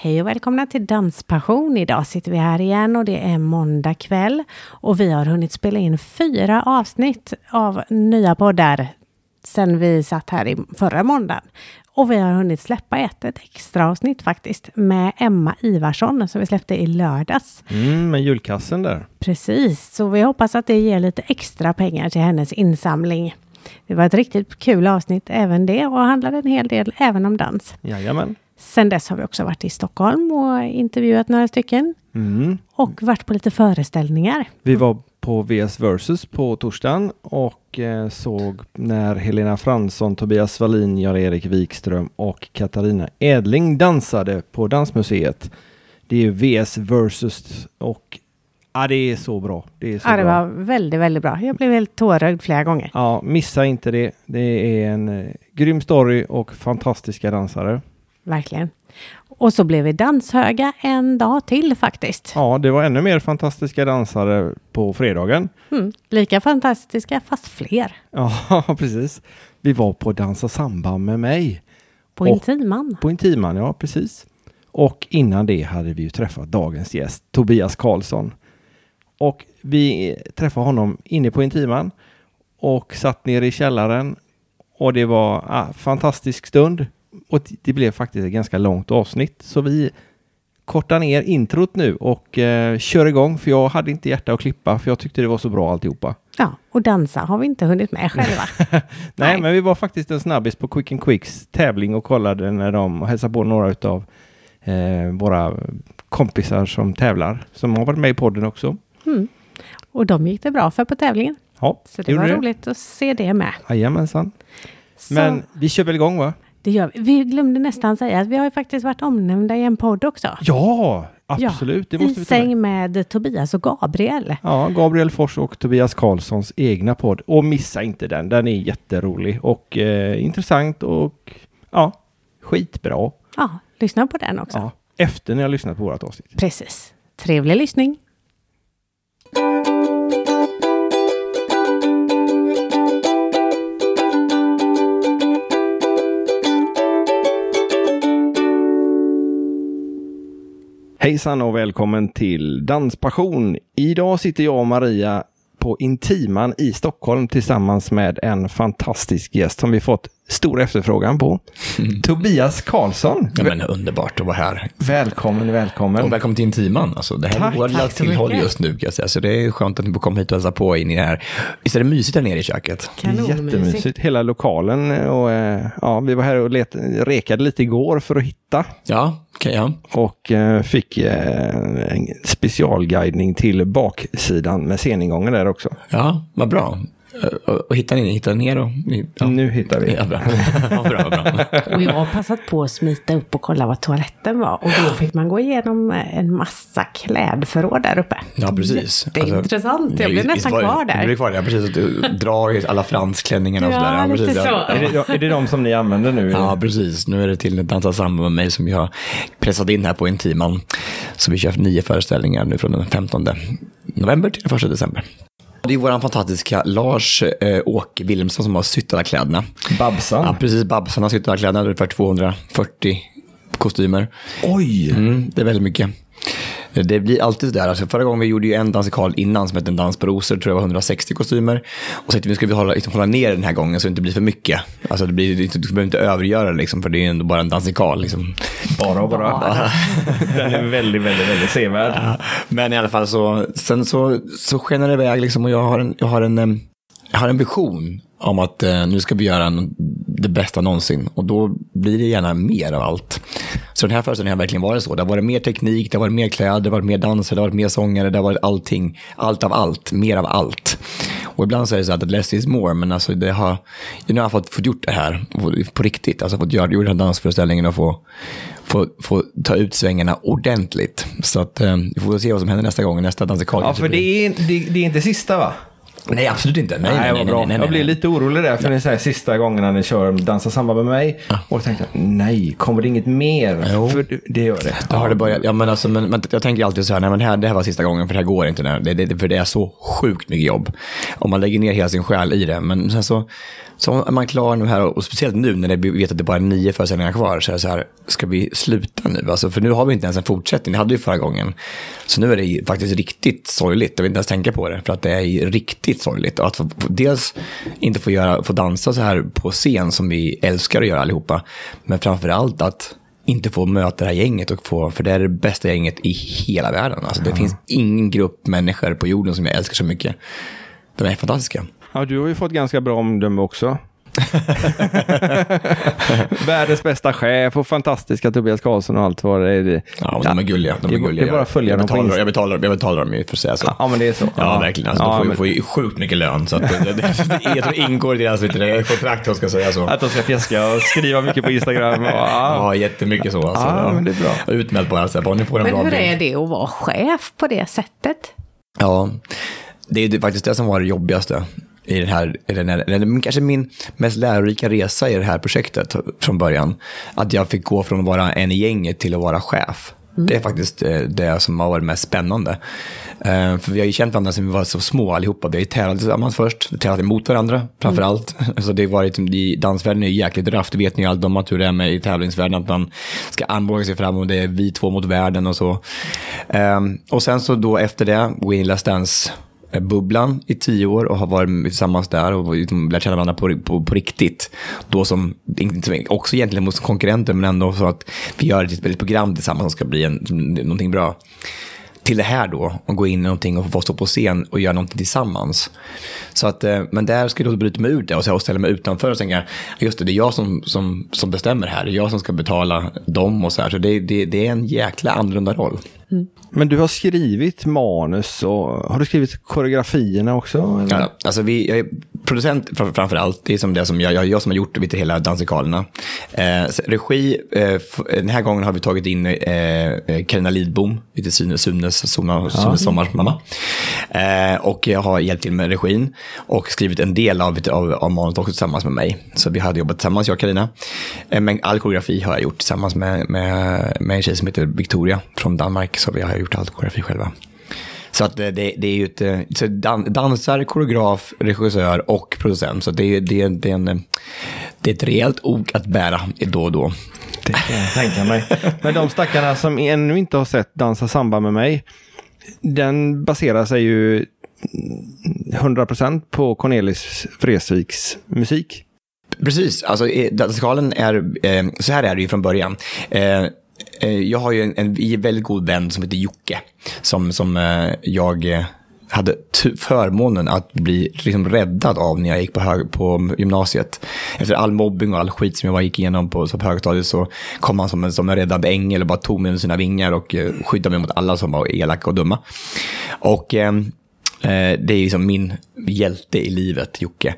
Hej och välkomna till Danspassion. Idag sitter vi här igen och det är måndag kväll. Och vi har hunnit spela in fyra avsnitt av nya poddar sen vi satt här i förra måndagen. Och vi har hunnit släppa ett, ett extra avsnitt faktiskt med Emma Ivarsson som vi släppte i lördags. Mm, med julkassen där. Precis, så vi hoppas att det ger lite extra pengar till hennes insamling. Det var ett riktigt kul avsnitt även det och handlade en hel del även om dans. Jajamän. Sen dess har vi också varit i Stockholm och intervjuat några stycken. Mm. Och varit på lite föreställningar. Vi var på VS Versus på torsdagen och eh, såg när Helena Fransson, Tobias Wallin, Jan-Erik Wikström och Katarina Edling dansade på Dansmuseet. Det är VS Versus och ja, det är så bra. Det är så Ja, det bra. var väldigt, väldigt bra. Jag blev helt tårögd flera gånger. Ja, missa inte det. Det är en eh, grym story och fantastiska dansare. Verkligen. Och så blev vi danshöga en dag till faktiskt. Ja, det var ännu mer fantastiska dansare på fredagen. Mm. Lika fantastiska fast fler. Ja, precis. Vi var på Dansa Samba med mig. På Och- Intiman. På Intiman, ja precis. Och innan det hade vi ju träffat dagens gäst, Tobias Karlsson. Och vi träffade honom inne på Intiman och satt nere i källaren. Och det var ah, fantastisk stund. Och det- det blev faktiskt ett ganska långt avsnitt. Så vi kortar ner introt nu och eh, kör igång. För jag hade inte hjärta att klippa för jag tyckte det var så bra alltihopa. Ja, och dansa har vi inte hunnit med själva. Nej, Nej. men vi var faktiskt en snabbis på Quick and Quicks tävling och kollade när de hälsade på några utav eh, våra kompisar som tävlar, som har varit med i podden också. Mm. Och de gick det bra för på tävlingen. Ja, Så det var roligt att se det med. Jajamensan. Men vi kör väl igång va? Det gör vi. Vi glömde nästan säga att vi har ju faktiskt varit omnämnda i en podd också. Ja, absolut. det måste I vi ta med. säng med Tobias och Gabriel. Ja, Gabriel Fors och Tobias Karlssons egna podd. Och missa inte den. Den är jätterolig och eh, intressant och ja, skitbra. Ja, lyssna på den också. Ja, efter när jag lyssnat på vårat avsnitt. Precis. Trevlig lyssning. Hejsan och välkommen till Danspassion. Idag sitter jag och Maria på Intiman i Stockholm tillsammans med en fantastisk gäst som vi fått stor efterfrågan på. Tobias Karlsson. Ja, men underbart att vara här. Välkommen, välkommen. Och välkommen till Intiman. Alltså, det här Tack, är vårt tillhåll just nu, kan jag säga. Så det är skönt att ni får komma hit och hälsa på in i det här. Visst är det mysigt där nere i köket? Jättemysigt, hela lokalen. Och, eh, ja, vi var här och let, rekade lite igår för att hitta Ja, okej, ja. och eh, fick eh, en specialguidning till baksidan med sceningången där också. Ja, vad bra. Eh, Och, hittar ni, hittar ni? Och, ni, ja. Nu hittar vi. Ja, bra. ja, bra, bra. Och jag har passat på att smita upp och kolla vad toaletten var. Och då fick man gå igenom eh, en massa klädförråd där uppe. Ja, precis. Det är intressant. Jag blev nästan var kvar Du där. blev kvar där, precis. Att du drar alla fransklänningarna och Ja, sådär. lite precis, så. Ja. Är det, är det de som ni använder nu? Ja, precis. Nu är det till Dansa Samba med mig som vi har pressat in här på Intiman. Så vi kör nio föreställningar nu från den 15 november till den 1 december. Det är vår fantastiska Lars eh, Wilhelmsson som har sytt alla kläderna. Babsan? Ja, precis. Babsan har sytt alla kläderna. Det är ungefär 240 kostymer. Oj! Mm, det är väldigt mycket. Det blir alltid sådär. Alltså, förra gången vi gjorde ju en dansikal innan som hette En dans på rosor, tror jag var 160 kostymer. Och så tänkte vi, vi hålla, liksom, hålla ner den här gången så det inte blir för mycket. Alltså det blir, du behöver inte övergöra det liksom, för det är ändå bara en dansikal. Liksom. Bara och bara. Den är väldigt, väldigt, väldigt sevärd. Ja, Men i alla fall så, sen så, så skenar det iväg liksom och jag har en, jag har en, jag har en vision om att eh, nu ska vi göra det bästa någonsin. Och då blir det gärna mer av allt. Så den här föreställningen har verkligen varit så. Det har varit mer teknik, det har varit mer kläder, det har varit mer danser, det har varit mer sångare, det har varit allting. Allt av allt, mer av allt. Och ibland så är det så att less is more, men alltså det har, nu har jag fått, fått gjort det här på riktigt. Alltså fått göra, gjort den här dansföreställningen och få, få, få ta ut svängarna ordentligt. Så att eh, vi får se vad som händer nästa gång, nästa dansikal. Ja, för det är, det, det är inte sista va? Nej, absolut inte. Nej, nej, nej, bra. nej, nej, jag nej, blir nej. lite orolig där för ni säger sista gångerna ni kör Dansa samba med mig. Och tänkte nej, kommer det inget mer? Jo. För det- det gör det. Då har det börjat, ja, men alltså, men, men jag tänker alltid så här, nej, men det här, det här var sista gången, för det här går inte. Det, det, det, för det är så sjukt mycket jobb. Om man lägger ner hela sin själ i det. Men sen så, Så är man klar nu här, och speciellt nu när vi vet att det bara är nio föreställningar kvar, så är det så här, ska vi sluta nu? Alltså, för nu har vi inte ens en fortsättning, det hade vi förra gången. Så nu är det faktiskt riktigt sorgligt, jag vill inte ens tänka på det, för att det är riktigt sorgligt. Och att få, dels inte få, göra, få dansa så här på scen som vi älskar att göra allihopa, men framför allt att inte få möta det här gänget, och få, för det är det bästa gänget i hela världen. Alltså, det finns ingen grupp människor på jorden som jag älskar så mycket. De är fantastiska. Ja, du har ju fått ganska bra omdöme också. Världens bästa chef och fantastiska Tobias Karlsson och allt vad det är. Ja, de är gulliga. De är gulliga. det är bara att följa jag dem betalar, Insta. jag, betalar, jag betalar dem ju för att säga så. Ja, men det är så. Ja, verkligen. Alltså, Ja, de får, ju- men- får ju sjukt mycket lön. Så att det, det, det, jag tror det ingår i deras kontrakt, jag ska säga så. Att de ska fjäska och skriva mycket på Instagram. Och, ja. Ja, jättemycket så. Alltså, Ja, men det är bra. Utmält bara, så här, bara ni får en Men bra hur bild. är det att vara chef på det sättet? Ja, det är faktiskt det som var det jobbigaste i den här, i den här eller kanske min mest lärorika resa i det här projektet från början. Att jag fick gå från att vara en i gänget till att vara chef. Det är faktiskt eh, det som har varit mest spännande. Eh, För vi har ju känt varandra sedan vi var så små allihopa. Vi har ju tävlat tillsammans först, tävlat emot varandra framför allt. Så det har varit, i dansvärlden är ju jäkligt rafft, det vet ni ju allt om att hur det är med i tävlingsvärlden, att man ska armbåga sig fram och det är vi två mot världen och så. Eh, Och sen så då efter det, gå in i Dance Eh, bubblan i tio år och har varit tillsammans där och liksom lärt känna varandra på, på, på riktigt. Då som, också egentligen mot konkurrenter, men ändå så att vi gör ett väldigt program tillsammans som ska bli en, någonting bra. Till det här då, och gå in i någonting och få stå på scen och göra någonting tillsammans. Så att, eh, men där ska jag då bryta mig ur det och, och ställa mig utanför och tänka, just det, det är jag som, som, som bestämmer här, det är jag som ska betala dem och så här. Så det, det, det är en jäkla annorlunda roll. Men du har skrivit manus och har du skrivit koreografierna också? Eller? Ja, alltså vi, jag producent fram- framför allt. Det är som det som jag, jag, jag som har gjort du, hela dansikalerna. Eh, regi, eh, den här gången har vi tagit in eh, eh, Carina Lidbom, lite Sune, Sunes, Sunes, Sunes sommarmamma. Eh, och jag har hjälpt till med regin och skrivit en del av, av, av manus också tillsammans med mig. Så vi hade jobbat tillsammans, jag och Carina. Eh, men all koreografi har jag gjort tillsammans med, med, med en tjej som heter Victoria från Danmark. Så vi har gjort all koreografi själva. Så att det, det, det är ju ett, eh, så dan, dansare, koreograf, regissör och producent. Så det, är- det, är- det, är en, eh, det är ett rejält ok att bära då och då. Det kan jag tänka mig. Men de stackarna som ännu inte har sett Dansa samba med mig, den baserar sig ju 100% på Cornelis Vreeswijks musik. Precis, alltså eh, danskalen är, så här är det ju från början. Eh, jag har ju en, en väldigt god vän som heter Jocke, som, som eh, jag eh, hade förmånen att bli liksom räddad av när jag gick på, hög, på gymnasiet. Efter all mobbing och all skit som jag gick igenom på, på högstadiet så kom han som en, som en räddad ängel och bara tog mig under sina vingar och skyddade mig mot alla som var elaka och dumma. Och eh, det är ju som min hjälte i livet, Jocke.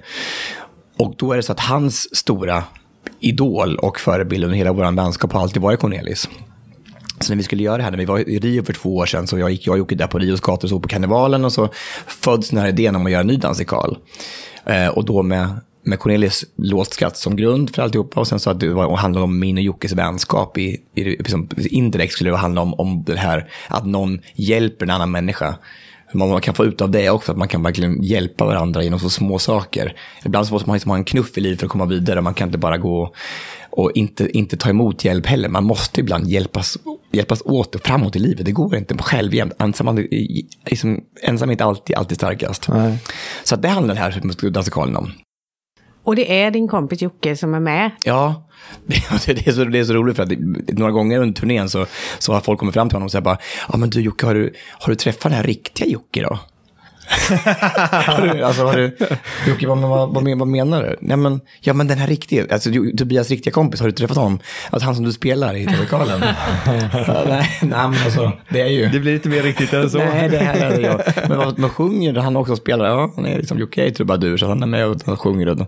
Och då är det så att hans stora idol och förebild under hela vår vänskap har alltid varit Cornelis. Så när vi skulle göra det här, när vi var i Rio för två år sedan, så jag gick jag och Jocke där på Rios gator och såg på karnevalen och så föddes den här idén om att göra en ny dansikal. Eh, och då med, med Cornelis låtskratt som grund för alltihopa och sen så att det var, handlade om min och Jockes vänskap. I, i, liksom, indirekt skulle det handla om, om det här att någon hjälper en annan människa. Hur man kan få ut av det också, att man kan verkligen hjälpa varandra genom så små saker. Ibland så måste man liksom ha en knuff i livet för att komma vidare. Man kan inte bara gå och inte, inte ta emot hjälp heller. Man måste ibland hjälpas, hjälpas åt och framåt i livet. Det går inte själv jämt. Ensam, liksom, ensam är inte alltid, alltid starkast. Nej. Så det handlar den här dansikalen om. Och det är din kompis Jocke som är med. Ja, det, det, är så, det är så roligt för att det, några gånger under turnén så, så har folk kommit fram till honom och sagt bara, ja men du Jocke, har du, har du träffat den här riktiga Jocke då? Har du, alltså, har du, Jocke, vad, vad, vad, men- vad menar du? Nej, men, ja, men den här riktiga, alltså Tobias riktiga kompis, har du träffat honom? Alltså han som du spelar i TV-lokalen? ja, nej, nej, men alltså, det är ju... Det blir lite mer riktigt än så. Nej, det här är jag. Men vad man sjunger, han också spelar, ja, han är liksom Jocke är trubadur, så han är med och sjunger och,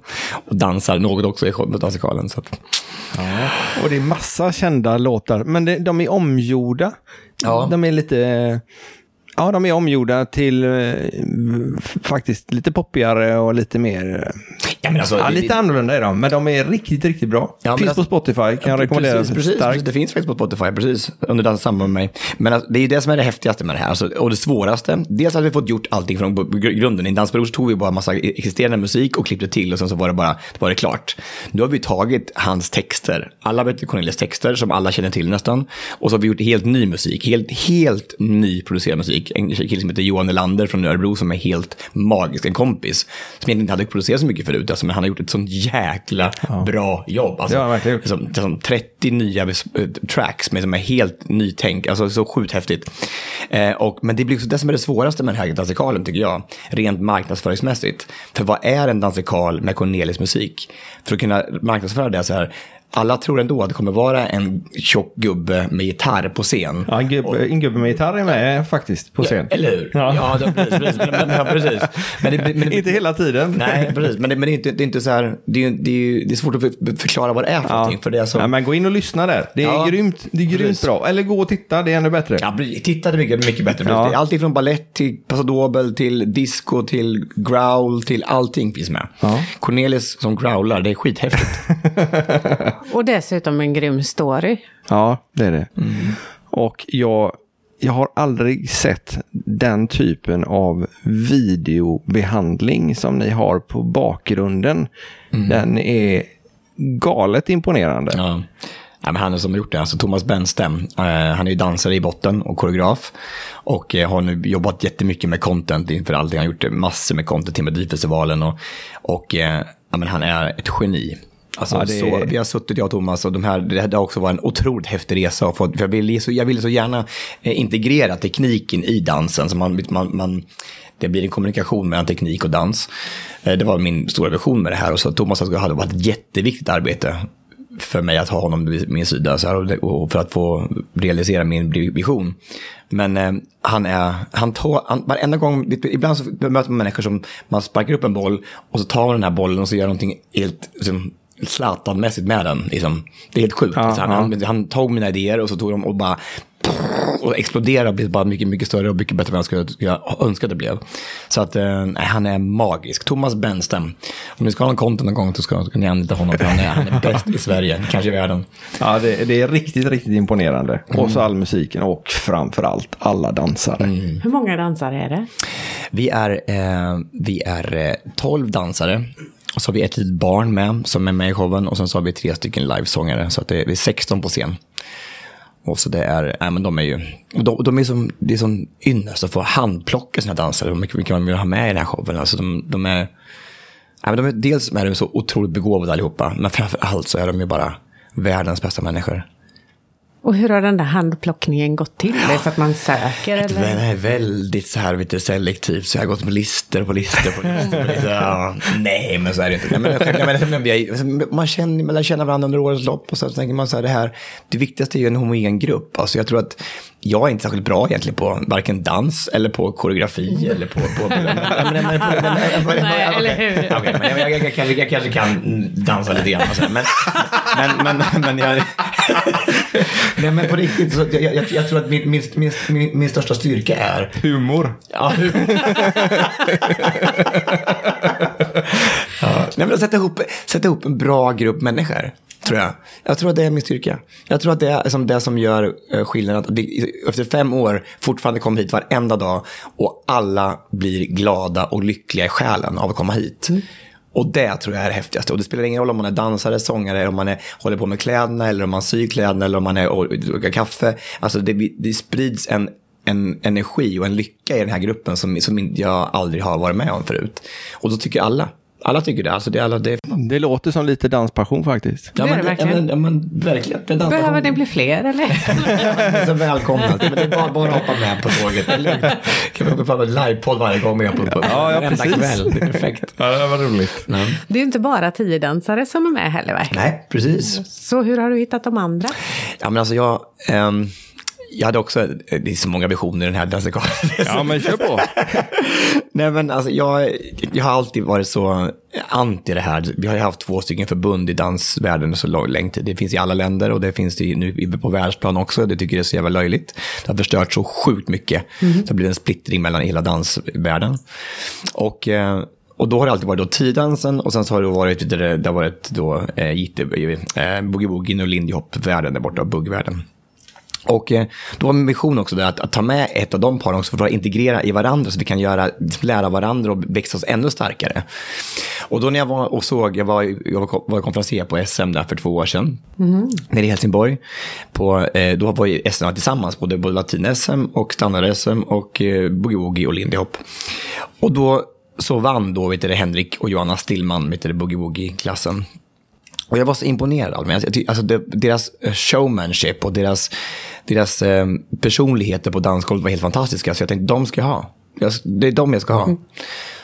och dansar något också i dansikalen. Så att, Och det är massa kända låtar, men det, de är omgjorda. Ja. De är lite... Ja, de är omgjorda till eh, faktiskt lite poppigare och lite mer... Ja, men alltså, Ja, det- lite annorlunda är de, men de är riktigt, riktigt bra. Ja, Finns alltså- på Spotify, kan jag rekommendera precis, precis, starkt. det finns faktiskt på Spotify, precis, under dans samband med mig. Men alltså, det är det som är det häftigaste med det här, alltså, och det svåraste. Dels hade vi fått gjort allting från gr- grunden. I en dansbror så tog vi bara massa existerande musik och klippte till och sen så var det bara det var det klart. Nu har vi tagit hans texter, alla Bertil Cornelius texter som alla känner till nästan. Och så har vi gjort helt ny musik, helt, helt nyproducerad musik. En kille som heter Johan Nelander från Örebro som är helt magisk, en kompis. Som egentligen inte hade producerat så mycket förut, alltså, men han har gjort ett sånt jäkla bra jobb. Alltså, Det har han verkligen gjort. som, som 30 nya eh, tracks med som är helt nytänk, alltså så sjukt häftigt. Eh, och, men det blir också det som är det svåraste med den här dansikalen tycker jag, rent marknadsföringsmässigt. För vad är en dansikal med Cornelis musik? För att kunna marknadsföra det så här, alla tror ändå att det kommer vara en tjock gubbe med gitarr på scen. Ja, en, gubbe, en gubbe med gitarr är med faktiskt på scen. Eller hur? Ja. Ja, det, precis. precis. Men, ja, precis. Men det, men, Inte hela tiden. Nej, precis. Men det, men det, är, inte, det är inte så här, det är, det är, det är svårt att för- förklara vad det är för Ja. någonting. För det är så, Nej, men gå in och lyssna där. Det är Ja, grymt, det är grymt precis. bra. Eller gå och titta, det är ännu bättre. Ja, titta det är mycket, mycket bättre. Ja. Allt från ballett till passadobel till disco till growl till allting finns med. Ja. Cornelis som growlar, det är skithäftigt. Och dessutom en grym story. Ja, det är det. Och jag, jag har aldrig sett den typen av videobehandling som ni har på bakgrunden. Den är galet imponerande. Ja. Ja, men han som har gjort det, alltså Thomas Benstem, eh, han är ju dansare i botten och koreograf. Och eh, har nu jobbat jättemycket med content inför allting. Han har gjort massor med content till Melodifestivalen. Och, och eh, ja, men han är ett geni. Alltså, Ja, det så, vi har suttit, jag och Thomas, och de här, det det har också varit en otroligt häftig resa. Och fått, för jag, ville så, jag ville så gärna eh, integrera tekniken i dansen. Så man, man, man, det blir en kommunikation mellan teknik och dans. Eh, det var min stora vision med det här. Och så Thomas hade varit ett jätteviktigt arbete för mig att ha honom vid min sida så här, och för att få realisera min vision. Men eh, han är, han tar, han, varenda gång, ibland så möter man människor som man sparkar upp en boll och så tar man den här bollen och så gör någonting helt liksom, Zlatan-mässigt med den. Liksom. Det är helt sjukt. Ja, Så han, ja. han, han tog mina idéer och så tog de och bara och exploderade och blev bara mycket, mycket större och mycket bättre än vad jag, skulle, jag önskade det blev. Så att eh, han är magisk. Thomas Benstem. Om ni ska ha någon konto någon gång så ska, ska ni anlita honom för han är, han är bäst i Sverige, kanske i världen. Ja, det, det är riktigt, riktigt imponerande. Och så all musiken och framför allt alla dansare. Hur många dansare är det? Vi är, eh, vi är eh, 12 dansare. Och så har vi ett litet barn med som är med i showen. Och sen så har vi tre stycken livesångare. Så att det är, vi är 16 på scen. Och så det är, nej men de är ju, de, de är som, det är sån ynnest att få handplocka sina dansare. Hur mycket, mycket man vill ha med i den här showen. Alltså de, de är, nej men de är, dels är de så otroligt begåvade allihopa. Men framför allt så är de ju bara världens bästa människor. Och hur har den där handplockningen gått till? Det är för att man söker Det eller? är väldigt så här, du, selektivt. Så jag har gått på listor på listor på listor. På listor. Ja, nej, men så är det inte. Nej, men, menar, men, vi- man, känner, man lär känna varandra under årets lopp. Och så tänker man så här, det här, det viktigaste är ju en homogen grupp. Alltså jag tror att jag är inte särskilt bra egentligen på varken dans eller på koreografi eller på... Nej, eller hur? Jag, jag, jag, jag, kanske, jag kanske kan dansa lite grann men, men, men, men jag... Nej men på riktigt, så jag, jag, jag tror att min, min, min, min, min största styrka är Humor. Ja. ja. Nej, men att sätta, ihop, sätta ihop en bra grupp människor, tror jag. Jag tror att det är min styrka. Jag tror att det är som det som gör eh, skillnaden. Att det, efter fem år fortfarande kommer hit varenda dag och alla blir glada och lyckliga i själen av att komma hit. Och det tror jag är det häftigaste. Och det spelar ingen roll om man är dansare, sångare, eller om man är, håller på med kläderna, eller om man syr kläderna, eller om man är och dricker kaffe. Alltså det, det sprids en, en energi och en lycka i den här gruppen som, som jag aldrig har varit med om förut. Och då tycker alla. Alla tycker det. Alltså det, är alla, det, Det låter som lite danspassion faktiskt. Det är det men, verkligen. Ja, men, ja, men, verkligen. Det. Behöver det bli fler eller? Ni är så välkomna. Det är bara, bara hoppa med på tåget. Det. Kan vi på en livepodd varje gång med på, på Ja, ja, varenda kväll. Det är perfekt. Ja, det var roligt. Nej. Det är ju inte bara tio dansare som är med heller verkligen. Nej, precis. Så hur har du hittat de andra? Ja, men alltså jag, ehm, jag hade också, det är så många visioner i den här dansikalen. Ja, men kör på. Nej men alltså jag, jag har alltid varit så anti det här. Vi har ju haft två stycken förbund i dansvärlden så tid. Det finns i alla länder och det finns det nu på världsplan också. Det tycker jag är så jävla löjligt. Det har förstört så sjukt mycket. Det har blivit en splittring mellan hela dansvärlden. Och, eh, Och då har det alltid varit då tidansen och sen så har det varit, det, det har varit då eh, jitte, eh, boogie-woogien och lindy hop-världen där borta, buggvärlden. Och eh, då var min vision också där att, att, ta med ett av de paren också för att integrera i varandra så vi kan göra, lära varandra och växa oss ännu starkare. Och då när jag var och såg, jag var, jag var konferencier på SM där för två år sedan, mm. nere i Helsingborg. På, eh, då var ju SM tillsammans, både, både latin-SM och standard-SM och eh, boogie-woogie och lindy hop. Och då så vann då vet du, Henrik och Johanna Stillman, vet du, boogie-woogie-klassen. Och jag var så imponerad mig. Alltså, deras showmanship och deras, deras eh, personligheter på dansgolvet var helt fantastiska. Så jag tänkte, de ska jag ha. det är de jag ska ha. Mm.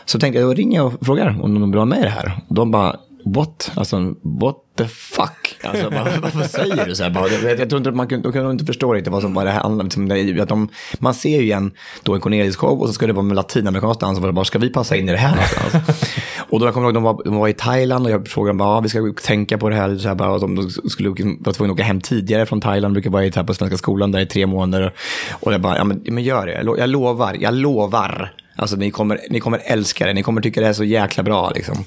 Så tänkte jag, då ringer jag och frågar om de vill vara med i det här. Och de bara, what? Alltså, what the fuck? Alltså, bara, varför säger du så här? Bara, jag, jag tror inte att man kunde, kunde inte förstå riktigt vad som var det här handlade liksom, att de, Man ser ju igen då en Cornelis show och så ska det vara med latinamerikansk dans. Och bara, ska vi passa in i det här någonstans? och då jag kommer ihåg, de var, de var i Thailand och jag frågade dem, ah, vi ska tänka på det här. Så här bara, de skulle vara tvungna att åka hem tidigare från Thailand, brukar vara här på Svenska skolan där i tre månader. Och jag bara, ja men, men gör det, jag lovar, jag lovar. Alltså ni kommer, ni kommer älska det, ni kommer tycka det är så jäkla bra liksom.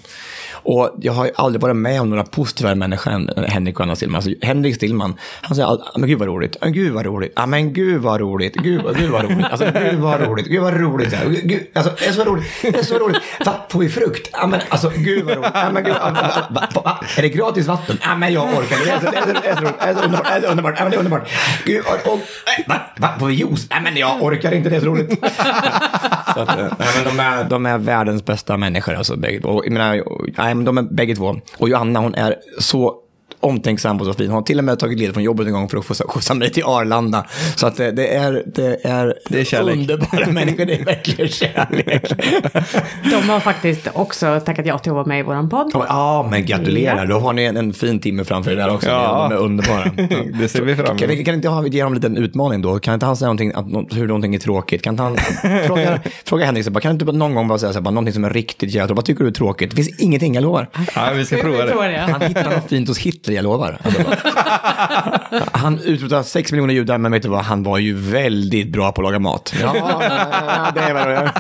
Och jag har ju aldrig varit med om några positiva människor än Henrik och Anna Stillman. Alltså, Henrik Stillman, han säger alltid, men gud vad roligt, gud vad roligt, ja men gud vad roligt, gud, gud vad roligt, alltså gud vad roligt, gud vad roligt, gud, alltså det är så roligt, det är så roligt, va, får vi frukt? Ja men alltså gud vad roligt, ja men gud, va, är det gratis vatten? Ja men jag orkar inte, det är så, det är så, det är så underbart, det är så underbart, ja men det är underbart, gud, och, och va, va, får vi juice? Ja men jag orkar inte, det är så roligt. så att, eh, men de, är, de är världens bästa människor alltså, och, jag menar, nej, men de är bägge två. Och Johanna, hon är så omtänksam på Sofie. Hon har till och med tagit ledigt från jobbet en gång för att skjutsa mig till Arlanda. Så att det, det är, det är, det är kärlek. underbara människor, det är verkligen kärlek. De har faktiskt också tackat ja till att vara med i vår podd. Ja, men gratulerar. Då har ni en, en fin timme framför er där också. Ja. De är underbara. det ser vi fram emot. Kan, kan inte ha, ge dem en liten utmaning då? Kan inte han säga någonting, att, hur någonting är tråkigt? Kan inte han fråga, fråga Henrik, så bara, kan inte någon gång bara säga så här, bara, någonting som är riktigt jävla Vad tycker du är tråkigt? Det finns ingenting, jag lovar. Ja, vi ska prova det. Han hittar något fint hos Hitler, jag lovar. Alltså, han utrotade sex miljoner judar, men vet du vad, han var ju väldigt bra på att laga mat. Ja, det är vad det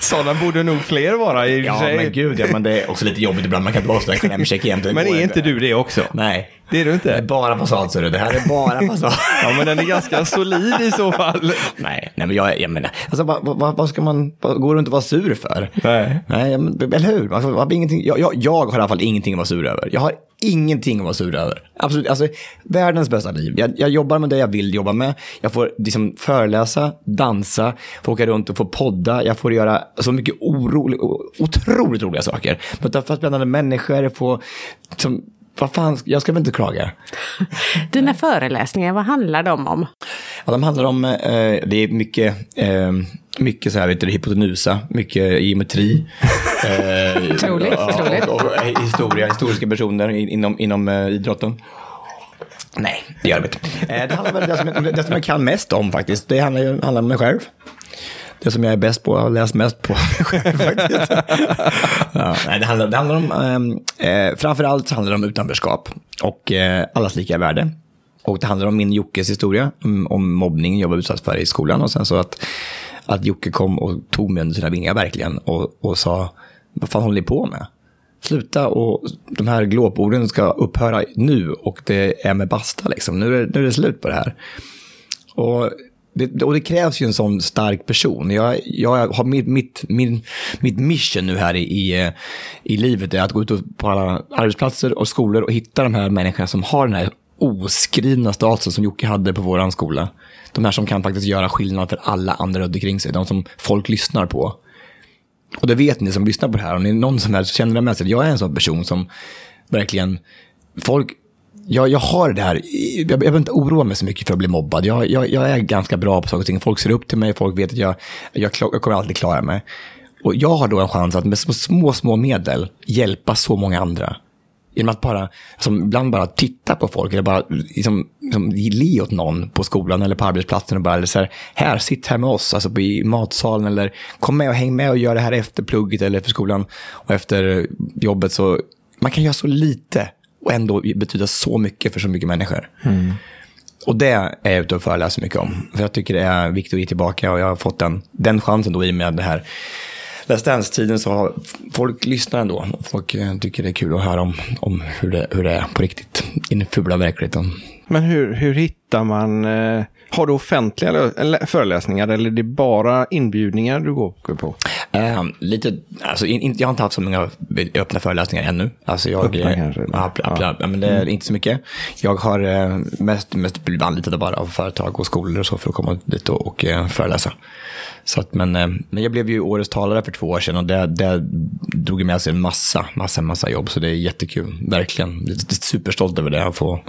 Sådana borde nog fler vara i och Ja, men gud, ja, men det är också lite jobbigt ibland. Man kan inte bara stå en klämkäck jämt. Men är inte du det också? Nej. Det är du inte? Det är bara fasad, så det här är bara fasad. ja, men den är ganska solid i så fall. Nej, nej men jag, jag menar, alltså vad, vad, vad ska man, vad går du inte att vara sur för? Nej. Nej, men, eller hur? Alltså, ingenting, jag, jag, jag har i alla fall ingenting att vara sur över. Jag har ingenting att vara sur över. Absolut, alltså världens bästa liv. Jag, jag, jobbar med det jag vill jobba med. Jag får liksom föreläsa, dansa, få åka runt och få podda. Jag får göra så mycket orolig, otroligt roliga saker. Möta spännande människor, få liksom, vad fan, jag ska väl inte klaga. Dina föreläsningar, vad handlar de om? Ja, de handlar om, eh, det är mycket, eh, mycket så här, vet du, hypotenusa, mycket geometri. eh, troligt, och. Och, och, historia, historiska personer inom, inom eh, idrotten. Nej, det gör det inte. Eh, det handlar väl det som, det som jag kan mest om faktiskt. Det handlar, handlar om mig själv det som jag är bäst på och har läst mest på själv faktiskt. ja, nej, det, handlar, det handlar om, ehm, eh, framförallt handlar det om utanförskap och eh, allas lika värde. Och det handlar om min Jockes historia, om, om mobbning jag var utsatt för i skolan och sen så att, att Jocke kom och tog mig under sina vingar verkligen och, och sa, vad fan håller ni på med? Sluta och de här glåporden ska upphöra nu och det är med basta liksom. Nu är, nu är det slut på det här. Och det, och det krävs ju en sån stark person. Jag, jag har mitt, mitt, min, mitt mission nu här i, i, eh, i livet är att gå ut på alla arbetsplatser och skolor och hitta de här människorna som har den här oskrivna statusen som Jocke hade på vår skola. De här som kan faktiskt göra skillnad för alla andra runt omkring sig. De som folk lyssnar på. Och det vet ni som lyssnar på det här. Om ni är någon som helst känner det med sig. Jag är en sån person som verkligen... Folk jag, jag har det här, jag, jag behöver inte oroa mig så mycket för att bli mobbad. Jag, jag, jag är ganska bra på saker och ting. Folk ser upp till mig, folk vet att jag, jag, jag kommer alltid klara mig. Och jag har då en chans att med små, små medel hjälpa så många andra. Genom att bara, som ibland bara titta på folk eller bara liksom, liksom, le åt någon på skolan eller på arbetsplatsen och bara, eller så här, här, sitt här med oss, alltså i matsalen eller kom med och häng med och gör det här efter plugget eller efter skolan och efter jobbet. Så man kan göra så lite och ändå betyda så mycket för så mycket människor. Mm. Och det är jag ute och föreläser mycket om. För jag tycker det är viktigt att ge tillbaka och jag har fått den, den chansen då i och med det här Let's Dance-tiden så har folk lyssnar ändå. Folk eh, tycker det är kul att höra om, om hur, det, hur det är på riktigt i den fula verkligheten. Men hur, hur hittar man... Eh, har du offentliga föreläsningar eller är det bara inbjudningar du går på? Eh, lite, alltså, in, jag har inte haft så många öppna föreläsningar ännu. Alltså, jag, Öppna eh, kanske, eller? Ja, ja. Men det är inte så mycket. Jag har eh, mest, mest blivit anlitad bara av företag och skolor och så för att komma dit och, och eh, föreläsa. Så att, men, men jag blev ju årets talare för två år sedan och det, det drog med sig en massa, massa, massa jobb. Så det är jättekul, verkligen. Jag är superstolt över det. Att få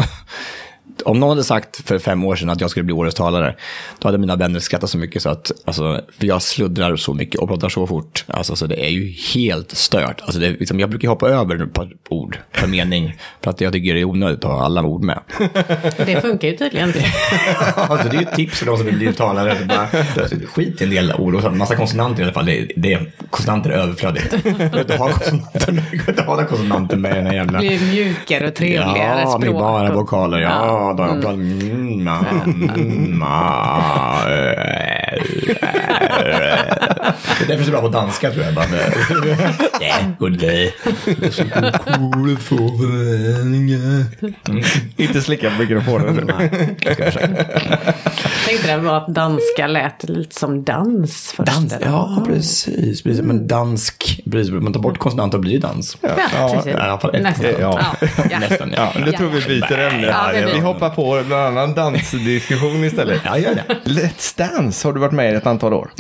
om någon hade sagt för fem år sedan att jag skulle bli årets talare, då hade mina vänner skrattat så mycket så att, alltså, för jag sluddrar så mycket och pratar så fort. Alltså, så det är ju helt stört. Alltså, det är, liksom, jag brukar hoppa över ett par ord per mening, för att jag tycker det är onödigt att ha alla ord med. Det funkar ju tydligen. alltså, det är ju ett tips för de som vill bli talare. Bara, alltså, skit i en del ord och så massa konsonanter i alla fall. Det, det, konsonanter är överflödigt. Du behöver inte ha konsonanter, du behöver inte ha några konsonanter med i den här jävla... Det blir mjukare och trevligare Ja, språk. med bara vokaler. Ja, då har jag pratat... Mm, ma, mm, ma, eh, Det är därför jag är så bra på danska tror jag. Bara, ja, förväntningar. Inte slicka på mikrofonen. Tänkte det var att danska lät lite som dans först. Dans, eller? ja precis, precis. Men dansk, precis. Man tar bort konsonanter och blir dans. Ja, precis. alla fall ett Nästan. Ja. Ja. Nästan, ja. Ja, tror vi byter ämne. Ja, det vi blir- hoppar på en annan dansdiskussion istället. Ja, gör det. Let's Dance har du varit med i ett antal år.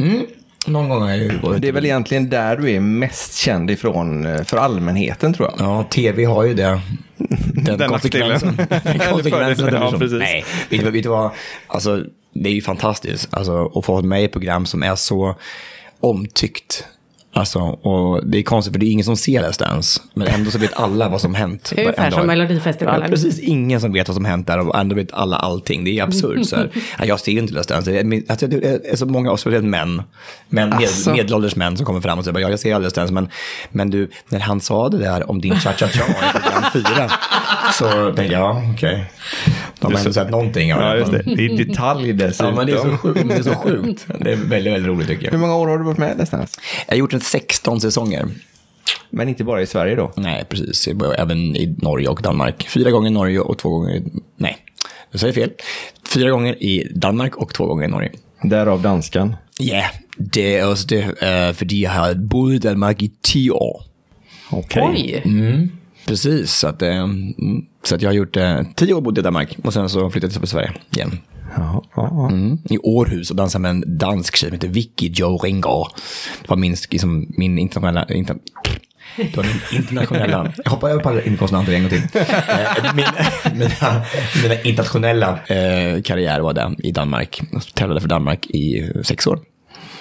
Någon gång har jag ju varit... Det är väl egentligen där du är mest känd ifrån eh, för allmänheten tror jag. Ja, tv har ju det. Den, Den konsekvensen. Den konsekvensen. ja, precis. Nej, vet du, vet du vad? Alltså, det är ju fantastiskt alltså, att få vara med i ett program som är så omtyckt. Alltså, och det är konstigt för det är ingen som ser Let's Dance. Men ändå så vet alla vad som hänt. Ungefär som. Melodifestivalen. Ja, precis ingen som vet vad som hänt där och ändå vet alla allting. Det är absurt. Så här. Ja, jag ser inte Let's Dance. Det är, alltså, det är så många, speciellt män, män med, Asså. medelålders män som kommer fram och säger ja, jag ser Let's Dance. Men, men du, när han sa det där om din cha-cha-cha i program fyra, så tänkte jag, ja, okej. De har ändå sett någonting av Ja, just det. I detalj dessutom. Ja, men det är så sjukt. Det är, så sjukt. Det är väldigt, väldigt roligt tycker Hur jag. många år har du varit med Dance? Jag har gjort en 16 säsonger. Men inte bara i Sverige då? Nej, precis. Jag Även i Norge och Danmark. Fyra gånger i Norge och två gånger i... Nej, nu säger jag fel. Fyra gånger i Danmark och två gånger i Norge. Därav danskan. Ja, det är också det. eh, För jag har bott i Danmark i tio år. Okej. Oj! Precis, så att, eh, mm, så att jag har gjort eh, tio år bodde i Danmark och sen så flyttade jag till Sverige igen. Ja, ja, ja. Mm. I Århus och dansade med en dansk tjej som heter Vicky Jo Ringo. Det var min, liksom, min internationella... Inter, det var min internationella... Jag hoppar över på alla inkonsonanter en gång till. Eh, min, mina, mina internationella eh, karriär var det i Danmark. Jag tävlade för Danmark i sex år.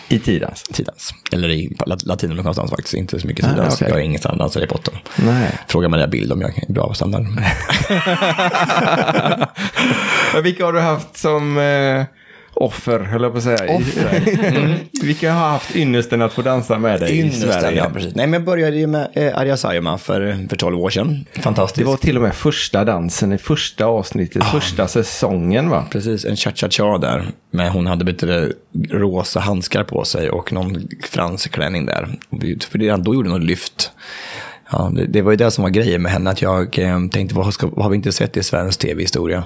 I Tidans? Tidans. Eller i lat- latinamerikansk dans faktiskt. Inte så mycket tidans. okej. Jag är ingen standarddansare i botten. Nej. Fråga Maria Bild om jag är bra på standard. Vilka har du haft som eh, offer, höll jag på att säga? Offer? vilka har haft ynnesten att få dansa med dig i Ynnesten, Sverige? ja, precis. Nej, men jag började ju med eh, Arja Saijonmaa för, för 12 år sedan. Fantastiskt. Det var till och med första dansen i första avsnittet, första säsongen va? Precis, en cha-cha-cha där. Men hon hade lite rosa handskar på sig och någon fransklänning där. För redan då gjorde hon ett lyft. Ja, det, det var ju det som var grejen med henne, att jag eh, tänkte, vad, ska, vad har vi inte sett i svensk tv-historia?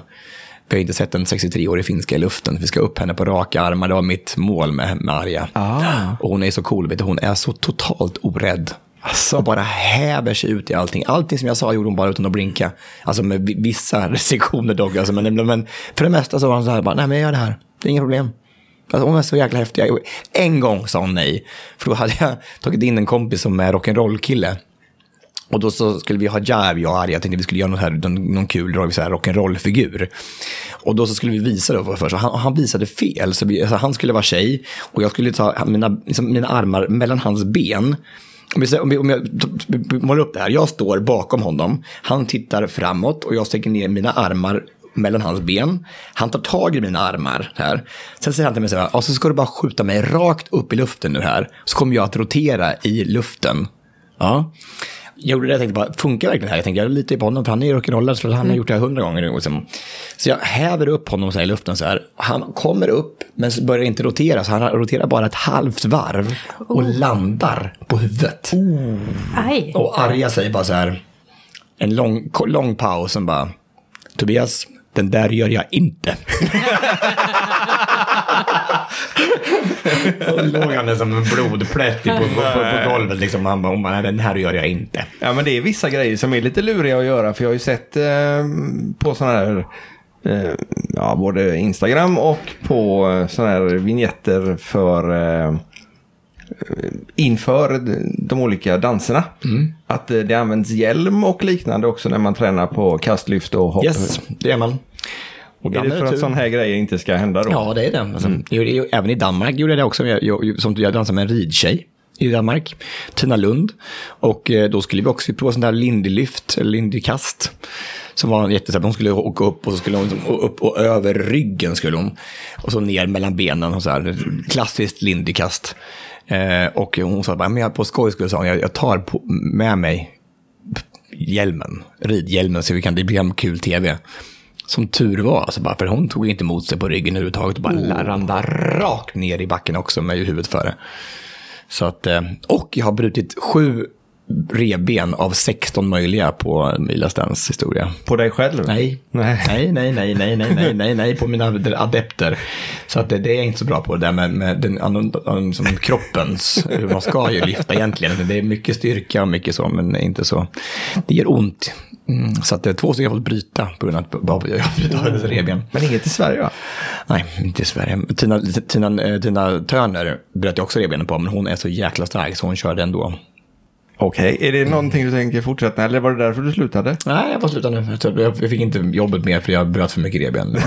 Vi har inte sett en 63-årig finska i luften. Vi ska upp henne på raka armar. Det var mitt mål med, med Arja. Ah. Och hon är så cool, vet du. hon är så totalt orädd. Asså. Och bara häver sig ut i allting. Allting som jag sa gjorde hon bara utan att blinka. Alltså med vi- vissa restriktioner dock. Alltså, men, men för det mesta så var hon så här, bara, nej men jag gör det här. Det är inga problem. Alltså, hon är så jäkla häftig. En gång sa hon nej. För då hade jag tagit in en kompis som är rock'n'roll-kille. Och då så skulle vi ha Jive, jag och Arja, jag tänkte vi skulle göra något här, någon, kul rock'n'roll-figur. Och då så skulle vi visa det först, och han, han visade fel. Så vi, alltså, han skulle vara tjej och jag skulle ta mina, liksom, mina armar mellan hans ben. Om, vi, om, vi, om jag målar upp det här, jag står bakom honom, han tittar framåt och jag sträcker ner mina armar mellan hans ben. Han tar tag i mina armar här. Sen säger han till mig så här, och så ska du bara skjuta mig rakt upp i luften nu här. Så kommer jag att rotera i luften. Ja jag gjorde det, jag tänkte bara, funkar verkligen det här? Jag tänkte, jag litar ju på honom, för han är ju rock'n'rollare, så han har gjort det här hundra gånger. Liksom. Så jag häver upp honom så här i luften så här. Han kommer upp, men börjar inte rotera, så han roterar bara ett halvt varv och landar på huvudet. Aj! Och arga säger bara så här, en lång, lång paus, som bara, Tobias, den där gör jag inte. Så låg han där som en blodplätt på, på, på, på golvet. Liksom. Han bara, bara, "Nej, den här gör jag inte. Ja, men det är vissa grejer som är lite luriga att göra. För jag har ju sett eh, på sådana här, eh, ja, både Instagram och på eh, sådana här vignetter för eh, inför de olika danserna. Att eh, det används hjälm och liknande också när man tränar på kastlyft och hopp. Yes, det är man. Och Är det för att sådana här grejer inte ska hända då? Ja, det är det. Alltså, ju- Även i Danmark gjorde jag det också. Jag, jag, som jag dansade med en ridtjej i Danmark, Tina Lund. Och eh, då skulle vi också prova sån där lindylyft, eller lindykast. Som var jättesnabbt. Hon skulle åka upp och så skulle hon liksom upp och över ryggen skulle hon. Och så ner mellan benen och så här. Klassiskt lindykast. Eh, och hon sa bara, men jag på skoj skulle jag, jag, jag tar på, med mig hjälmen, ridhjälmen, så vi kan, det blir kul tv. Som tur var, alltså bara, för hon tog inte emot sig på ryggen överhuvudtaget och bara oh. randa rakt ner i backen också med huvudet före. Så att, eh, och jag har brutit sju revben av 16 möjliga på Milas Dance historia. På dig själv? Nej. Nej. nej, nej, nej, nej, nej, nej, nej, nej, på mina adepter. Så att det, det är jag inte så bra på, det där med, med den, som kroppens, hur man ska ju lyfta egentligen. Det är mycket styrka och mycket så, men inte så. Det gör ont. Mm, så att det är två stycken jag har fått bryta på grund av att jag har brutit revben. Men inget i Sverige va? Nej, inte i Sverige. Tina, Tina, eh, Tina Turner bröt jag också revbenen på, men hon är så jäkla stark så hon körde ändå. Okej, är det någonting du tänker fortsätta eller var det därför du slutade? Nej, jag får sluta nu. Jag fick inte jobbet mer för jag bröt för mycket revben.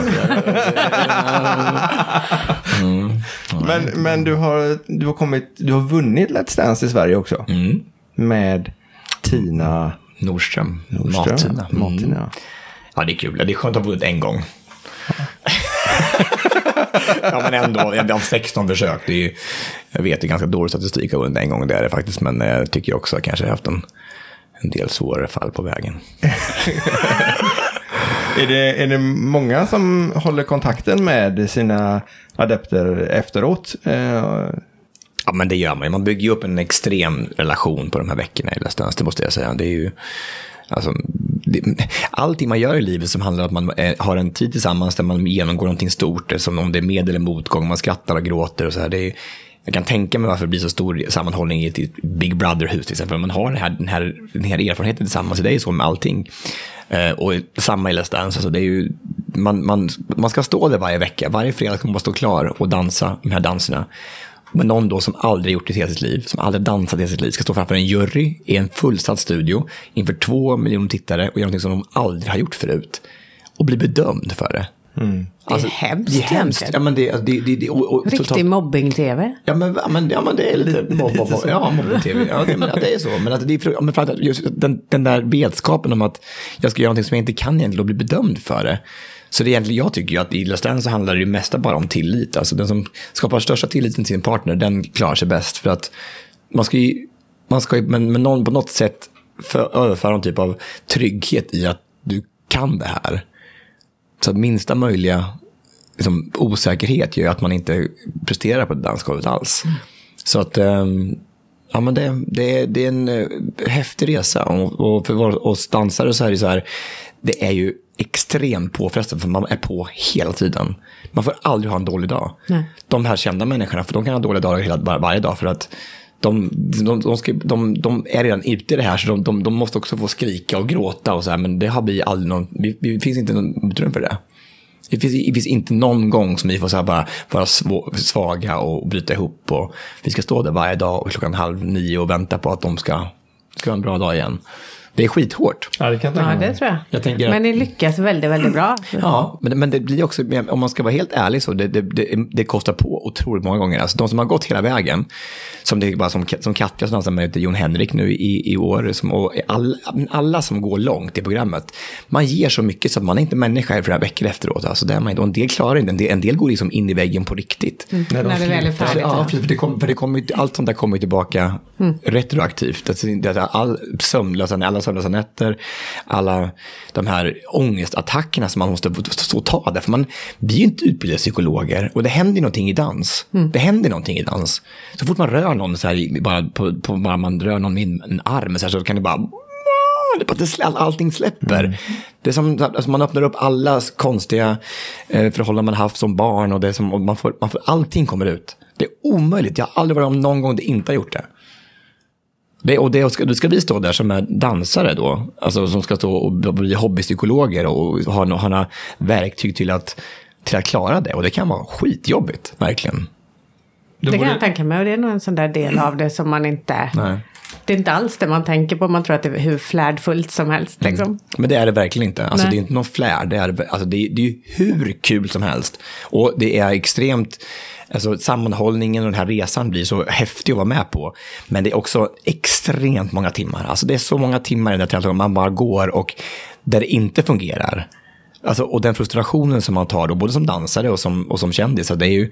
Men, men du, har, du har kommit, du har vunnit Let's Dance i Sverige också. Mm. Med Tina Nordström. Nordström. Mat-Tina. Mm. Mat-Tina, ja. Ja, det är kul. Det är skönt att ha vunnit en gång. Ja, men ändå. Jag har 16 försök. Det är, ju- jag vet, det är ganska dålig statistik att ha vunnit en gång. Det faktiskt. Men jag tycker också att jag kanske har haft en, en del svårare fall på vägen. Är det, är det många som håller kontakten med sina adepter efteråt? Eh, Ja, men det gör man ju. Man bygger ju upp en extrem relation på de här veckorna i Let's Dance, det måste jag säga. Det är ju... Alltså, allting man gör i livet som handlar om att man eh, har en tid tillsammans där man genomgår någonting stort, eh, som om det är med eller motgång, man skrattar och gråter och så här. Det är, jag kan tänka mig varför det blir så stor sammanhållning i ett, Big Brother-hus till exempel. Man har den här, den här, den här erfarenheten tillsammans, det är ju så med allting. Eh, och samma i Let's Dance, alltså det är ju, man, man, man ska stå där varje vecka, varje fredag ska man bara stå klar och dansa de här danserna. Men någon då som aldrig gjort det i hela sitt liv, som aldrig dansat i hela sitt liv, ska stå framför en jury i en fullsatt studio inför två miljoner tittare och göra någonting som de aldrig har gjort förut. Och bli bedömd för det. Det är hemskt Det är hemskt. Ja, men det, alltså, det, det, det, och, och, Riktig totalt- mobbing-tv. Ja men, ja, men, ja, men det är lite mobb, mobb. Ja, mobbning-tv. Ja, det, men, ja, det är så. Men, att det är, för- ja, men för att just den, den där vetskapen om att jag ska göra någonting som jag inte kan egentligen och bli bedömd för det. Så det är egentligen, jag tycker ju att i Let's Dance så handlar det ju mesta bara om tillit. Alltså den som skapar största tilliten till sin partner, den klarar sig bäst. För att man ska ju, man ska ju men, men någon på något sätt för, överföra någon typ av trygghet i att du kan det här. Så att minsta möjliga liksom, osäkerhet gör att man inte presterar på dansgolvet alls. Så att, ehm, ja men det, det, det är en eh, häftig resa. Och, och för oss dansare så är det så här, det är ju extremt påfrestande för man är på hela tiden. Man får aldrig ha en dålig dag. Nej. De här kända människorna, för de kan ha dåliga dagar hela, var, varje dag för att de, de, de, ska, de, är redan ute i det här så de, måste också få skrika och gråta och så här, men det har vi aldrig någon, vi, vi finns inte någon utrymme för det. Det finns, det finns inte någon gång som vi får så här bara vara svaga och bryta ihop. Och vi ska stå där varje dag och klockan halv nio och vänta på att de ska, ska ha en bra dag igen. Det är skithårt. Ja, det kan jag Ja, det tror jag. Jag tänker Men ni lyckas väldigt, väldigt bra. Ja, men, men det blir också, om man ska vara helt ärlig, så det, det, det, det kostar på otroligt många gånger. Alltså de som har gått hela vägen, som, det är bara som, som Katja som dansar med Jon Henrik nu i, i år, som, och all, alla som går långt i programmet, man ger så mycket så att man är inte människa i flera veckor efteråt. Alltså det är man. Och en del klarar inte, en del, en del går liksom in i väggen på riktigt. När de När det väl är färdigt. Ja, för det kom, för det kommer, ju- allt sånt där kommer ju tillbaka retroaktivt. Alltså, all sömnlösa, alla sömnlösa nätter, alla de här ångestattackerna som man måste stå och ta där. För man blir ju inte utbildade psykologer och det händer någonting i dans. Det händer någonting i dans. Så fort man rör någon så här, bara, på, på, bara man rör någon med en arm så, här, så kan det bara allting släpper. Det är som alltså man öppnar upp alla konstiga eh, förhållanden man haft som barn och, det som, och man får, man får, allting kommer ut. Det är omöjligt. Jag har aldrig varit om någon gång det inte har gjort det det och det, ska, då ska vi stå där som är dansare då, alltså som ska stå och bli hobbypsykologer och ha, ha några verktyg till att, till att klara det. Och det kan vara skitjobbigt, verkligen. Då Det kan jag tänka mig och det är nog en sån där del av det som man inte... Nej. Det är inte alls det man tänker på. Man tror att det är hur flärdfullt som helst. Liksom. Men det är det verkligen inte. Alltså, Nej. det är inte någon flär. Det är, alltså, det, är, det är hur kul som helst. Och det är extremt... Alltså, sammanhållningen och den här resan blir så häftig att vara med på. Men det är också extremt många timmar. Alltså, det är så många timmar i den här tävlingen man bara går och där det inte fungerar. Alltså, och den frustrationen som man tar då, både som dansare och som, och som kändis, så det är ju...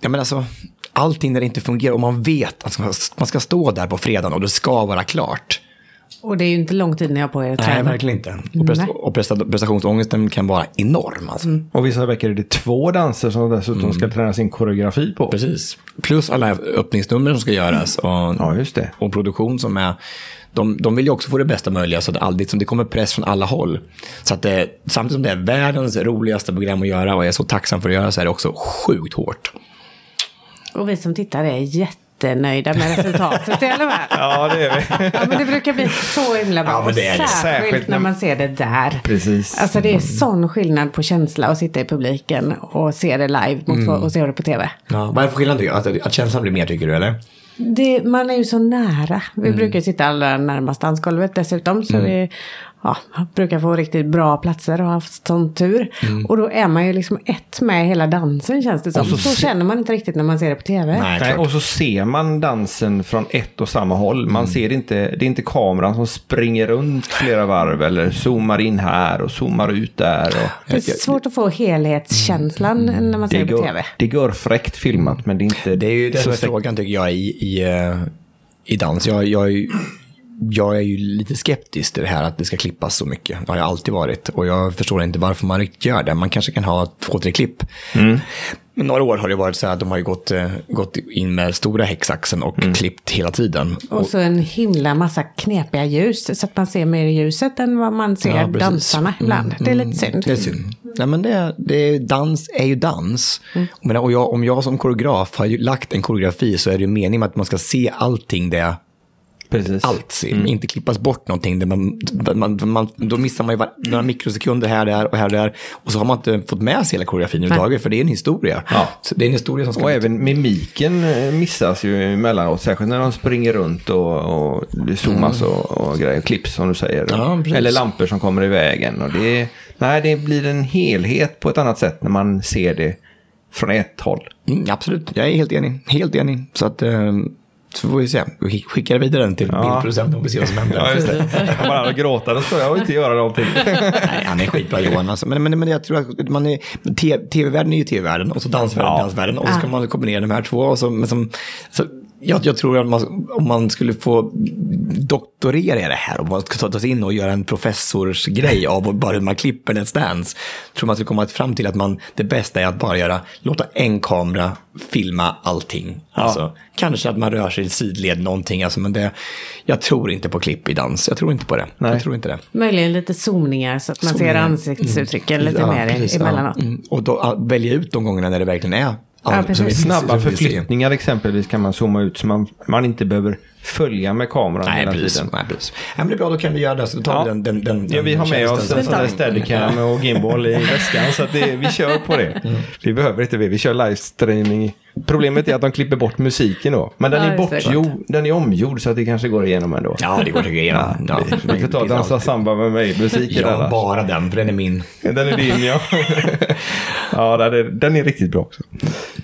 Ja, men alltså, allting när det inte fungerar och man vet att man ska- stå där på fredagen och det ska vara klart. Och det är ju inte lång tid ni har på er att Nej, träna. verkligen inte. Och, prest- Nej. och presta- prestationsångesten kan vara enorm. Alltså. Och vissa veckor är det två danser som dessutom ska träna sin koreografi på. Precis. Plus alla öppningsnummer som ska göras och, Ja, just det. och produktion som är... De, de vill ju också få det bästa möjliga så att det, aldrig, som det kommer press från alla håll. Så att det, samtidigt som det är världens roligaste program att göra och jag är så tacksam för att göra så är det också sjukt hårt. Och vi som tittar är jättenöjda med resultatet i alla fall. Ja, det är vi. Ja, men det brukar bli så himla bra. Ja, men det är det. Och Särskilt, Särskilt när man ser det där. Precis. Alltså det är sån skillnad på känsla att sitta i publiken och se det live mot Mm. att se det på tv. Ja, vad är för skillnad tycker du? Att, att känslan blir mer tycker du eller? Det, man är ju så nära. Vi Mm. brukar sitta allra närmast dansgolvet dessutom. Så vi ja, brukar få riktigt bra platser och har haft sån tur. Mm. Och då är man ju liksom ett med hela dansen känns det som. Och så Så, se- känner man inte riktigt när man ser det på tv. Nej, Nej, och så ser man dansen från ett och samma håll. Man ser inte, det är inte kameran som springer runt flera varv eller zoomar in här och zoomar ut där. Och Det är svårt att få helhetskänslan när man ser det, det på går, tv. det går fräckt filmat men det är inte... Det är ju det som är så frågan tycker jag i, i, eh, i dans. Jag, jag, är ju- jag är ju lite skeptisk till det här att det ska klippas så mycket. Det har jag alltid varit. Och jag förstår inte varför man riktigt gör det. Man kanske kan ha två, tre klipp. Men några år har det varit så här att de har ju gått, eh, gått in med stora häcksaxen och klippt hela tiden. Och så en himla massa knepiga ljus. Så att man ser mer i ljuset än vad man ser Ja, dansarna ibland. Det är lite synd. Det är synd. Nej, men det, det är, dans är ju dans. Men, och jag, om jag som koreograf har ju lagt en koreografi så är det ju meningen med att man ska se allting det Precis. allt ser. Inte klippas bort någonting. Där man, man, man, då missar man ju var- några mikrosekunder här, där och här, där. Och så har man inte fått med sig hela koreografin överhuvudtaget. För det är en historia. Ja. Så det är en historia som ska... Och även mimiken eh, missas ju emellanåt, särskilt när de springer runt och, och det zoomas och, och grejer, klipps som du säger. Ja. Eller lampor som kommer i vägen. Och det, nej, det blir en helhet på ett annat sätt när man ser det från ett håll. Mm, absolut, jag är helt enig. Helt enig. Så att... Så får vi se. Vi skickar vidare den till Ja. bildproducenten och vi ser vad som händer. Ja, just det. Jag kommer bara gråta, då står jag och inte göra någonting. Nej, han är skitbra Johan. Alltså. Men, men, men jag tror att man är, tv-världen är ju tv-världen och så dansvärlden är Ja. dansvärlden. Och så ska man kombinera de här två. Och så, men som, så, jag, jag tror att man, om man skulle få doktorera i det här, om man ska ta sig in och göra en professorsgrej av bara hur man klipper Let's Dance, tror man skulle komma fram till att man, det bästa är att bara göra, låta en kamera filma allting. Alltså, kanske att man rör sig i sidled någonting, alltså, men det, jag tror inte på klipp i dans. Jag tror inte på det. Nej. Jag tror inte det. Möjligen lite zoomningar så att man Zoomningar. ser ansiktsuttrycken lite Ja, mer precis, emellanåt. Ja. Mm. Och då välja ut de gångerna när det verkligen är Ja, så Snabba förflyttningar exempelvis kan man zooma ut så man, man inte behöver följa med kameran Nej, hela precis. tiden. Nej, precis. Ja, men det är bra, då kan vi göra det. Så tar Ja. vi den, den, den, Ja, vi har med oss en sån där steadicam och gimbal i väskan så att det, vi kör på det. Mm. Vi behöver inte det, vi kör livestreaming. Problemet är att de klipper bort musiken då. Men den Ja, är bortgjord, den är omgjord så att det kanske går igenom ändå. Ja, det går säkert igenom. Ja, Vi får ta Dansa samba med mig-musiken Ja, annars. bara den, för den är min. Den är din ja. ja, den är, den är riktigt bra också.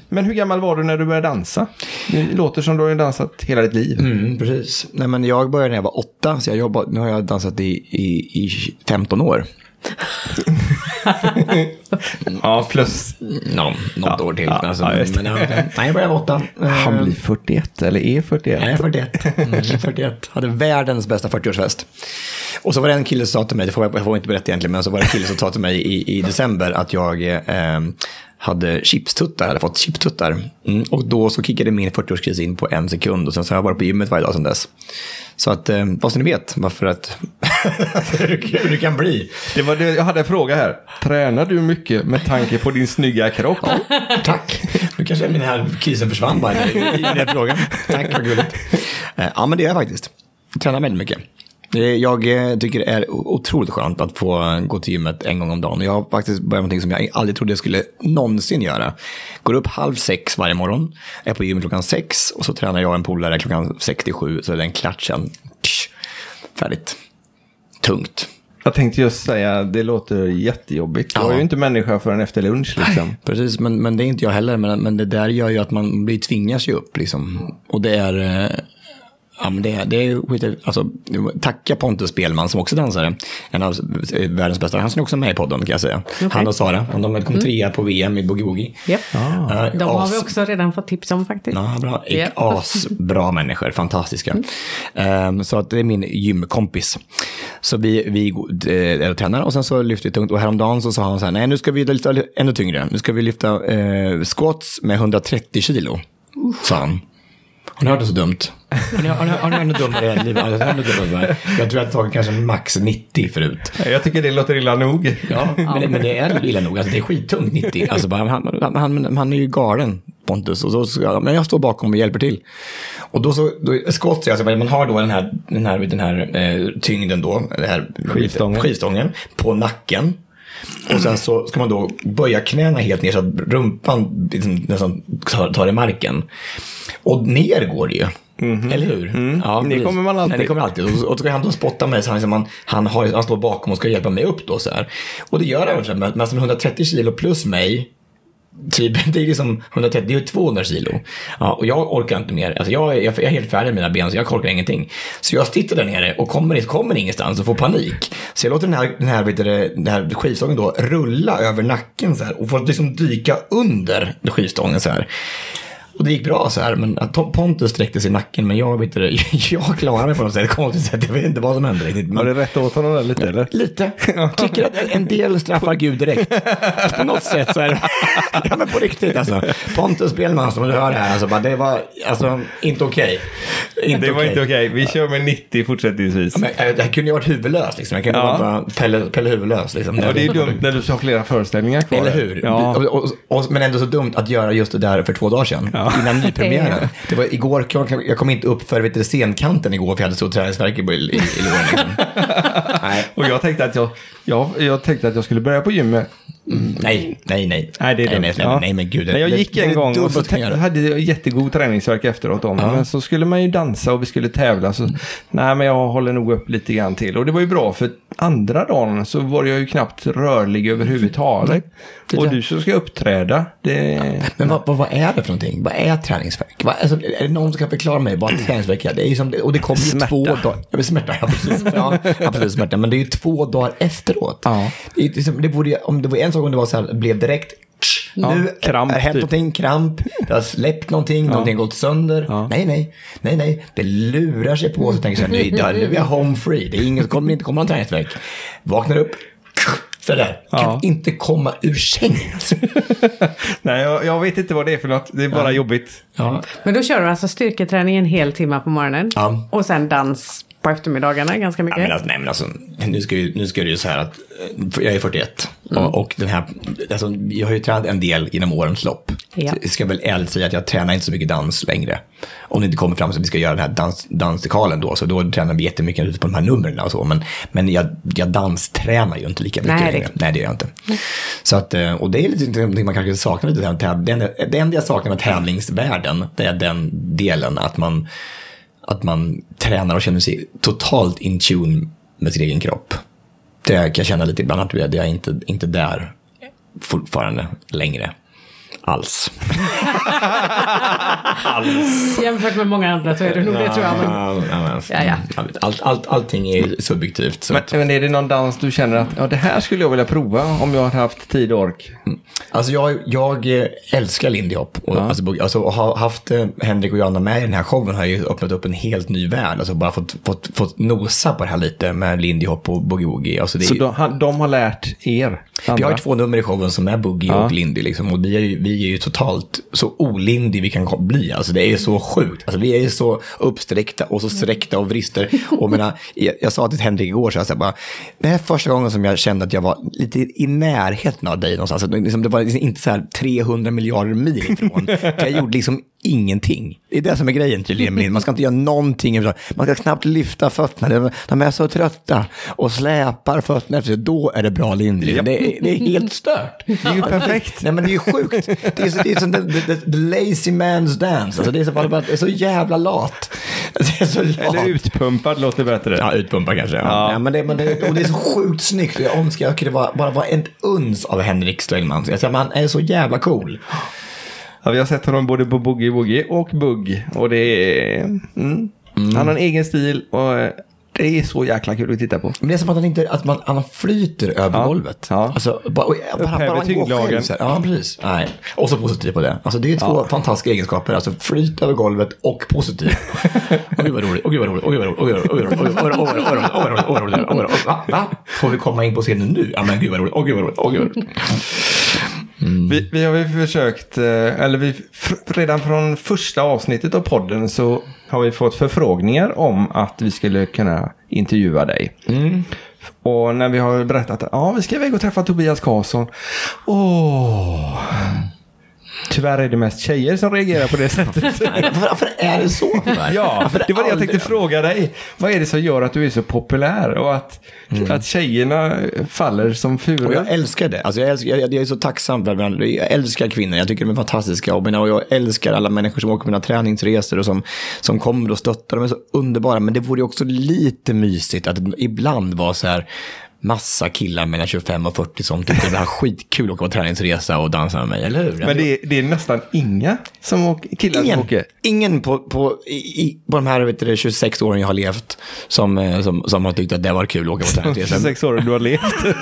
Men hur gammal var du när du började dansa? Det låter som du har dansat hela ditt liv. Mm, precis. Nej, men jag började när jag var åtta, så jag jobbat, nu har jag dansat i, i, i 15 år. Ja, plus Nå, något år till. ja, alltså, ja, men, ja, nej, jag började åtta. han Eh, blir 41 eller är 41. Nej, 41. Mm, 41. Hade världens bästa 40-årsfest. Och så var det en kille som sa till mig, det får jag, jag får inte berätta egentligen, men så var det en kille som sa till mig i, i december att jag eh, hade chipstuttar, hade fått chipstuttar. Mm, och då så kickade min 40-årskris in på en sekund och sen så har jag varit på gymmet varje dag sedan dess. Så att, eh, bara så ni vet varför att, hur, det kan bli. Det var det, jag hade en fråga här. Tränar du mycket med tanke på din snygga kropp? Tack. Nu kanske den här krisen försvann bara i, i den frågan. Tack, vad gulligt. Eh, Ja, men det är jag faktiskt. Jag tränar väldigt mycket. Det- Jag eh, tycker det är otroligt skönt att få eh, gå till gymmet en gång om dagen. Jag har faktiskt börjat med någonting som jag aldrig trodde jag skulle någonsin göra. Går upp halv sex varje morgon, är på gymmet klockan sex och så tränar jag en polare klockan 67 så är den klart sen. Färdigt. Tungt. Jag tänkte just säga, det låter jättejobbigt. Jag är Ja. ju inte människa förrän efter lunch liksom. Precis, men, men det är inte jag heller. Men, men det där gör ju att man blir tvingas ju upp. Liksom. Och det är... eh, Ja, men det, är- det är skit, alltså, tacka Pontus Spelman som också dansare. En av världens bästa. Han är också med i podden kan jag säga. Han och Sara. Och de kom trea på VM i Boogie Woogie. Japp. Eh, De har as- vi också redan fått tips om faktiskt. Ja, bra. Japp. Asbra människor, fantastiska. Ehm, så att det är min gymkompis. Så vi, vi eh, är och tränar och sen så lyfter vi tungt. Och häromdagen så sa han så här, nej nu ska vi lyfta ännu tyngre. Nu ska vi lyfta eh, squats med 130 kilo. Sa han. Har ni hört det så dumt? Har ni, har ni, har ni hört något dummare i ert liv? Har ni hört något dummare? Jag tror jag har tagit kanske max 90 förut. Jag tycker det låter illa nog. Ja, men, det, men det är illa nog. Alltså, det är skittungt 90. Alltså, bara, han, han, han, han är ju galen, Pontus. Och så, så, men jag står bakom och hjälper till. Och då så, då, skott, alltså, man har då den här, den här, den här eh, tyngden då, den här Skivstången. skivstången på nacken. Och sen så ska man då böja knäna helt ner så att rumpan liksom nästan tar, tar i marken. Och ner går det ju. Eller hur? Ja, Det kommer man alltid. Nej, det kommer alltid. Och, och så ska han då spotta mig så han, liksom, han, han, har, han står bakom och ska hjälpa mig upp då så här. Och det gör han. men som 130 kilo plus mig, typ, det är liksom 130, det är ju 200 kilo. Ja, och jag orkar inte mer. Alltså jag, är- jag, jag är helt färdig med mina ben så jag orkar ingenting. Så jag sitter där nere och kommer, kommer ingenstans och får panik. Så jag låter den här, den här, vet du, den här skivstången då rulla över nacken så här och får liksom dyka under skivstången så här. Och det gick bra så här, men Pontus sträckte sig i nacken, men jag, vet inte, jag klarade mig på något sätt, konstigt sätt. Jag vet inte vad som hände riktigt. Men... Var det rätt åt honom där lite eller? Lite. Tycker att en del straffar Gud direkt. På något sätt så är det... Ja men på riktigt alltså. Pontus Spelman som du hör här, alltså, bara, det var alltså inte okej. Inte Det var okej. inte okej. Vi kör med 90 fortsättningsvis. Ja, Men, äh, det här kunde ju varit huvudlös liksom. Jag kunde Ja. bara Pelle, Pelle huvudlös liksom. Ja, det är dumt när du har flera föreställningar kvar. Eller hur? Ja. Och, och, och, men ändå så dumt att göra just det där för två dagar sedan. Innan nypremiären. Det var igår, jag, kom inte upp för vet du, scenkanten igår för jag hade så träningsvärk i, i, i, låren. Liksom. Och jag tänkte att jag, jag, jag tänkte att jag skulle börja på gymmet. Nej, nej, nej. Nej, det är nej, nej, nej, Ja. nej, men gud. Nej, jag det- gick det en gång och så hade jag jättegod träningsverk efteråt. Om. Men så skulle man ju dansa och vi skulle tävla. Så, nej, men jag håller nog upp lite grann till. Och det var ju bra för andra dagen så var jag ju knappt rörlig överhuvudtaget. Det Och där- du som ska uppträda, det... Men vad, vad, vad är det för någonting? Vad är träningsvärk? Vad, alltså, är det någon som kan förklara mig vad träningsvärk är? Det är som, och det kommer ju Smärta. två dagar. Ja, smärta, ja, precis. Ja, absolut smärta. Men det är ju två dagar efteråt. Ja. Det, liksom, det, borde, om det var en sak om det var så här, blev direkt Ja, nu kramp, har det hänt typ. någonting, kramp, det har släppt någonting, någonting har gått sönder. Ja. Nej, nej, nej, nej, det lurar sig på så tänker jag så här, nu, är- nu är jag home free, det är ingen, kommer inte komma någon träningsvärk. Vaknar upp, sådär, kan Ja. inte komma ur sängen. Nej, jag, jag vet inte vad det är för något. Det är bara jobbigt. Ja, Men då kör du alltså styrketräning en hel timme på morgonen. Ja. Och sen dans på eftermiddagarna ganska Ja, mycket. men alltså, nej, men alltså, nu, ska ju, nu ska det ju så här att eh, jag är 41 och, och den här, alltså, jag har ju tränat en del genom årens lopp. Ja. Så Jag ska väl ärligt säga att jag tränar inte så mycket dans längre. Om det inte kommer fram så att vi ska göra den här dans, dansdekalen då, så då tränar vi jättemycket ute på de här numren och så. Men, men jag, jag danstränar ju inte lika mycket Nej, det- längre. Nej, det gör jag inte. Så att, eh, och det är lite någonting man kanske saknar lite. Det enda jag saknar med tävlingsvärlden, det är den delen att man, att man tränar och känner sig totalt in tune med sin egen kropp. Det kan jag känna lite ibland att jag är inte, inte där fortfarande längre. Alls. Jämfört med många andra så är det nog det tror jag. Men... Ja, Ja, ja. Allt, allt, allting är subjektivt. Så Men, är det någon dans du känner att ja, det här skulle jag vilja prova om jag hade haft tid och ork? Alltså jag, jag eh, älskar Lindy Hop. Och, alltså, bo- alltså, och ha haft eh, Henrik och Johanna med i den här showen har ju öppnat upp en helt ny värld. Alltså bara fått, fått, fått nosa på det här lite med Lindy Hop och Boogie Woogie. Alltså, det är, Så ju- de, de har lärt er? vi har ju två nummer i showen som är Boogie Ja. och Lindy. Liksom, och vi är, ju, vi är ju totalt så olindy vi kan bli. Alltså, det är så sjukt. Alltså, vi är så uppsträckta och så sträckta och vrister. Och menar, jag, jag sa till Henrik igår, så här, bara, det här är första gången som jag kände att jag var lite i närheten av dig någonstans. Alltså, liksom, det var liksom inte så här 300 miljarder mil ifrån. Jag gjorde liksom ingenting. Det är det som är grejen tydligen. Man ska inte göra någonting. Man ska knappt lyfta fötterna. De- är så trötta och släpar fötterna efter sig. Då är det bra. Japp. Det, är, det är helt stört. Det är ju perfekt. Nej men det är ju sjukt. Det är, så, det är som the, the, the lazy man's dance. Alltså det, är så, bara, det är så jävla lat. Det är så lat. Eller utpumpad låter bättre. Ja, utpumpad kanske. Ja. Ja. Ja. men det, men det, och det är så sjukt snyggt. Jag önskar att det var, bara var ett uns av Henrik Strellman. Alltså, han är så jävla cool. Ja, vi har sett honom både på Boogie Woogie och Bugg. Och det är... Mm. Han har en egen stil och eh, det är så jäkla kul att titta på. Men det är som att han, inte, att man, han flyter över ja. golvet. Ja. Alltså, bara, och, bara, bara han går själv. Så här. Ja, precis. Nej. Och så positiv på det. Alltså, det är två ja. fantastiska egenskaper. Alltså flyt över golvet och positiv. Åh gud vad roligt, åh gud vad roligt, åh gud vad roligt, åh gud vad roligt, åh gud vad roligt, åh gud vad roligt, åh gud vad roligt. Får vi komma in på scenen nu? Ja men gud vad roligt, åh gud vad roligt, åh gud vad roligt. Mm. Vi, vi, har ju försökt, eller vi, redan från första avsnittet av podden så har vi fått förfrågningar om att vi skulle kunna intervjua dig. Och när vi har berättat att ja, vi ska iväg och träffa Tobias Karlsson. Åh. Tyvärr är det mest tjejer som reagerar på det sättet. Varför, är det så? Ja, det var det jag tänkte fråga dig. Vad är det som gör att du är så populär och att, att tjejerna faller som Och furor? jag älskar det. Alltså jag, älskar, jag, jag är så tacksam för det. Jag älskar kvinnor. Jag tycker de är fantastiska. Och jag, och jag älskar alla människor som åker på mina träningsresor och som, som kommer och stöttar. De är så underbara. Men det vore ju också lite mysigt att ibland var så här massa killar mellan 25 och 40 som tyckte det var skitkul att åka på träningsresa och dansa med mig, eller hur? Men det är, det är nästan inga som åker, killar som Ingen, åker. ingen på, på, i, på de här vet du, 26 åren jag har levt som, eh, som, som har tyckt att det var kul att åka på träningsresa. 26 år du har levt.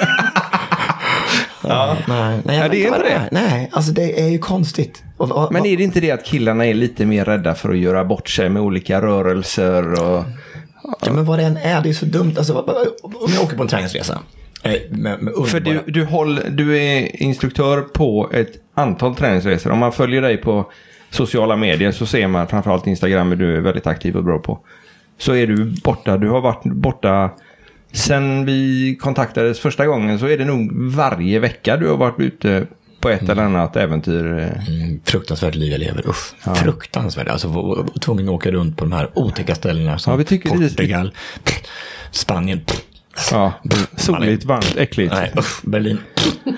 ja. Nej, nej, Ja, det är inte det. Nej, alltså det är ju konstigt. Och, och, Men är det inte det att killarna är lite mer rädda för att göra bort sig med olika rörelser och... Ja, men vad det än är, det är så dumt. Alltså, om jag åker på en träningsresa. Eh, med, med För du, du, håll, du är instruktör på ett antal träningsresor. Om man följer dig på sociala medier så ser man framförallt Instagram är du är väldigt aktiv och bra på. Så är du borta. Du har varit borta sen vi kontaktades första gången så är det nog varje vecka du har varit ute på ett eller annat äventyr. Mm, fruktansvärt liv jag lever. Uff, fruktansvärt. Alltså tvungen att åka runt på de här otäcka ställena som Ja, vi tycker det Portugal, Spanien. Ja, soligt, varmt, äckligt. Nej, uff, Berlin.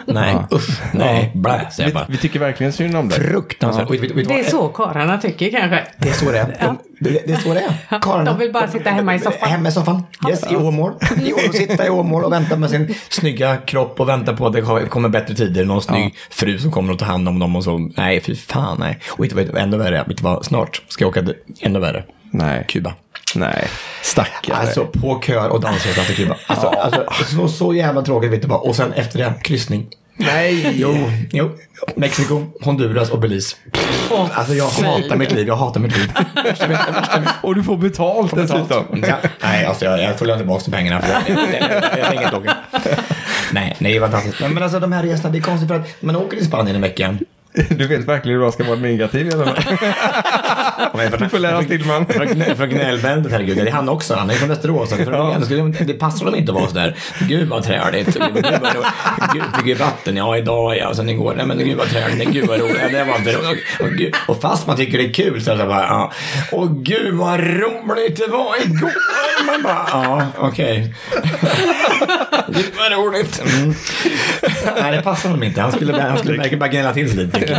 Nej, uff, nej, blä, säger Vi, jag bara. vi tycker verkligen synd om dig. Fruktansvärt. Vet- vet- vet du Det är så karlarna tycker kanske. Det är så det är. De, det, det är så det är. Karlarna. De vill bara sitta hemma i soffan. Hemma i soffan. Yes, i Åmål. I Åmål. Sitta i Åmål och vänta med sin snygga kropp och vänta på att det kommer bättre tider. Någon snygg fru som kommer att ta hand om dem och så. Nej, fy fan nej. Och du vad ännu värre är? Vet du vad? Snart ska jag åka ännu värre. Nej. Kuba. Nej, stackare. Alltså på kör och dansresa till Kuba. Alltså, alltså så, så jävla tråkigt vet du bara. Och sen efter det, kryssning. Nej! Jo, jo. Mexiko, Honduras och Belize. Alltså jag hatar mitt liv, jag hatar mitt liv. Och du får betalt dessutom. Ja, nej, alltså jag, jag får lämna tillbaka pengarna för jag, jag, jag, jag åka. Nej, nej, det är fantastiskt. Men, men alltså de här resorna, det är konstigt för att man åker till Spanien en vecka. Du vet verkligen hur jag ska vara negativ fall. Du får lära Stillman. Från gnällbältet, herregud. Det är han också. Han är från Västerås. Ja. det, passar dem inte att vara sådär. Gud vad träligt. Gud, Gud, vilket vatten. Ja, idag ja. Och sen igår. Nej, men gud vad träligt. Gud vad roligt. Det var inte roligt. Och, gud, och fast man tycker det är kul så är det bara, ja. Och gud vad roligt det var igår. Man bara, ja, okej. Gud vad roligt. Mm. Nej, det passar honom inte. Han skulle, han skulle verkligen bara gnälla till sig lite.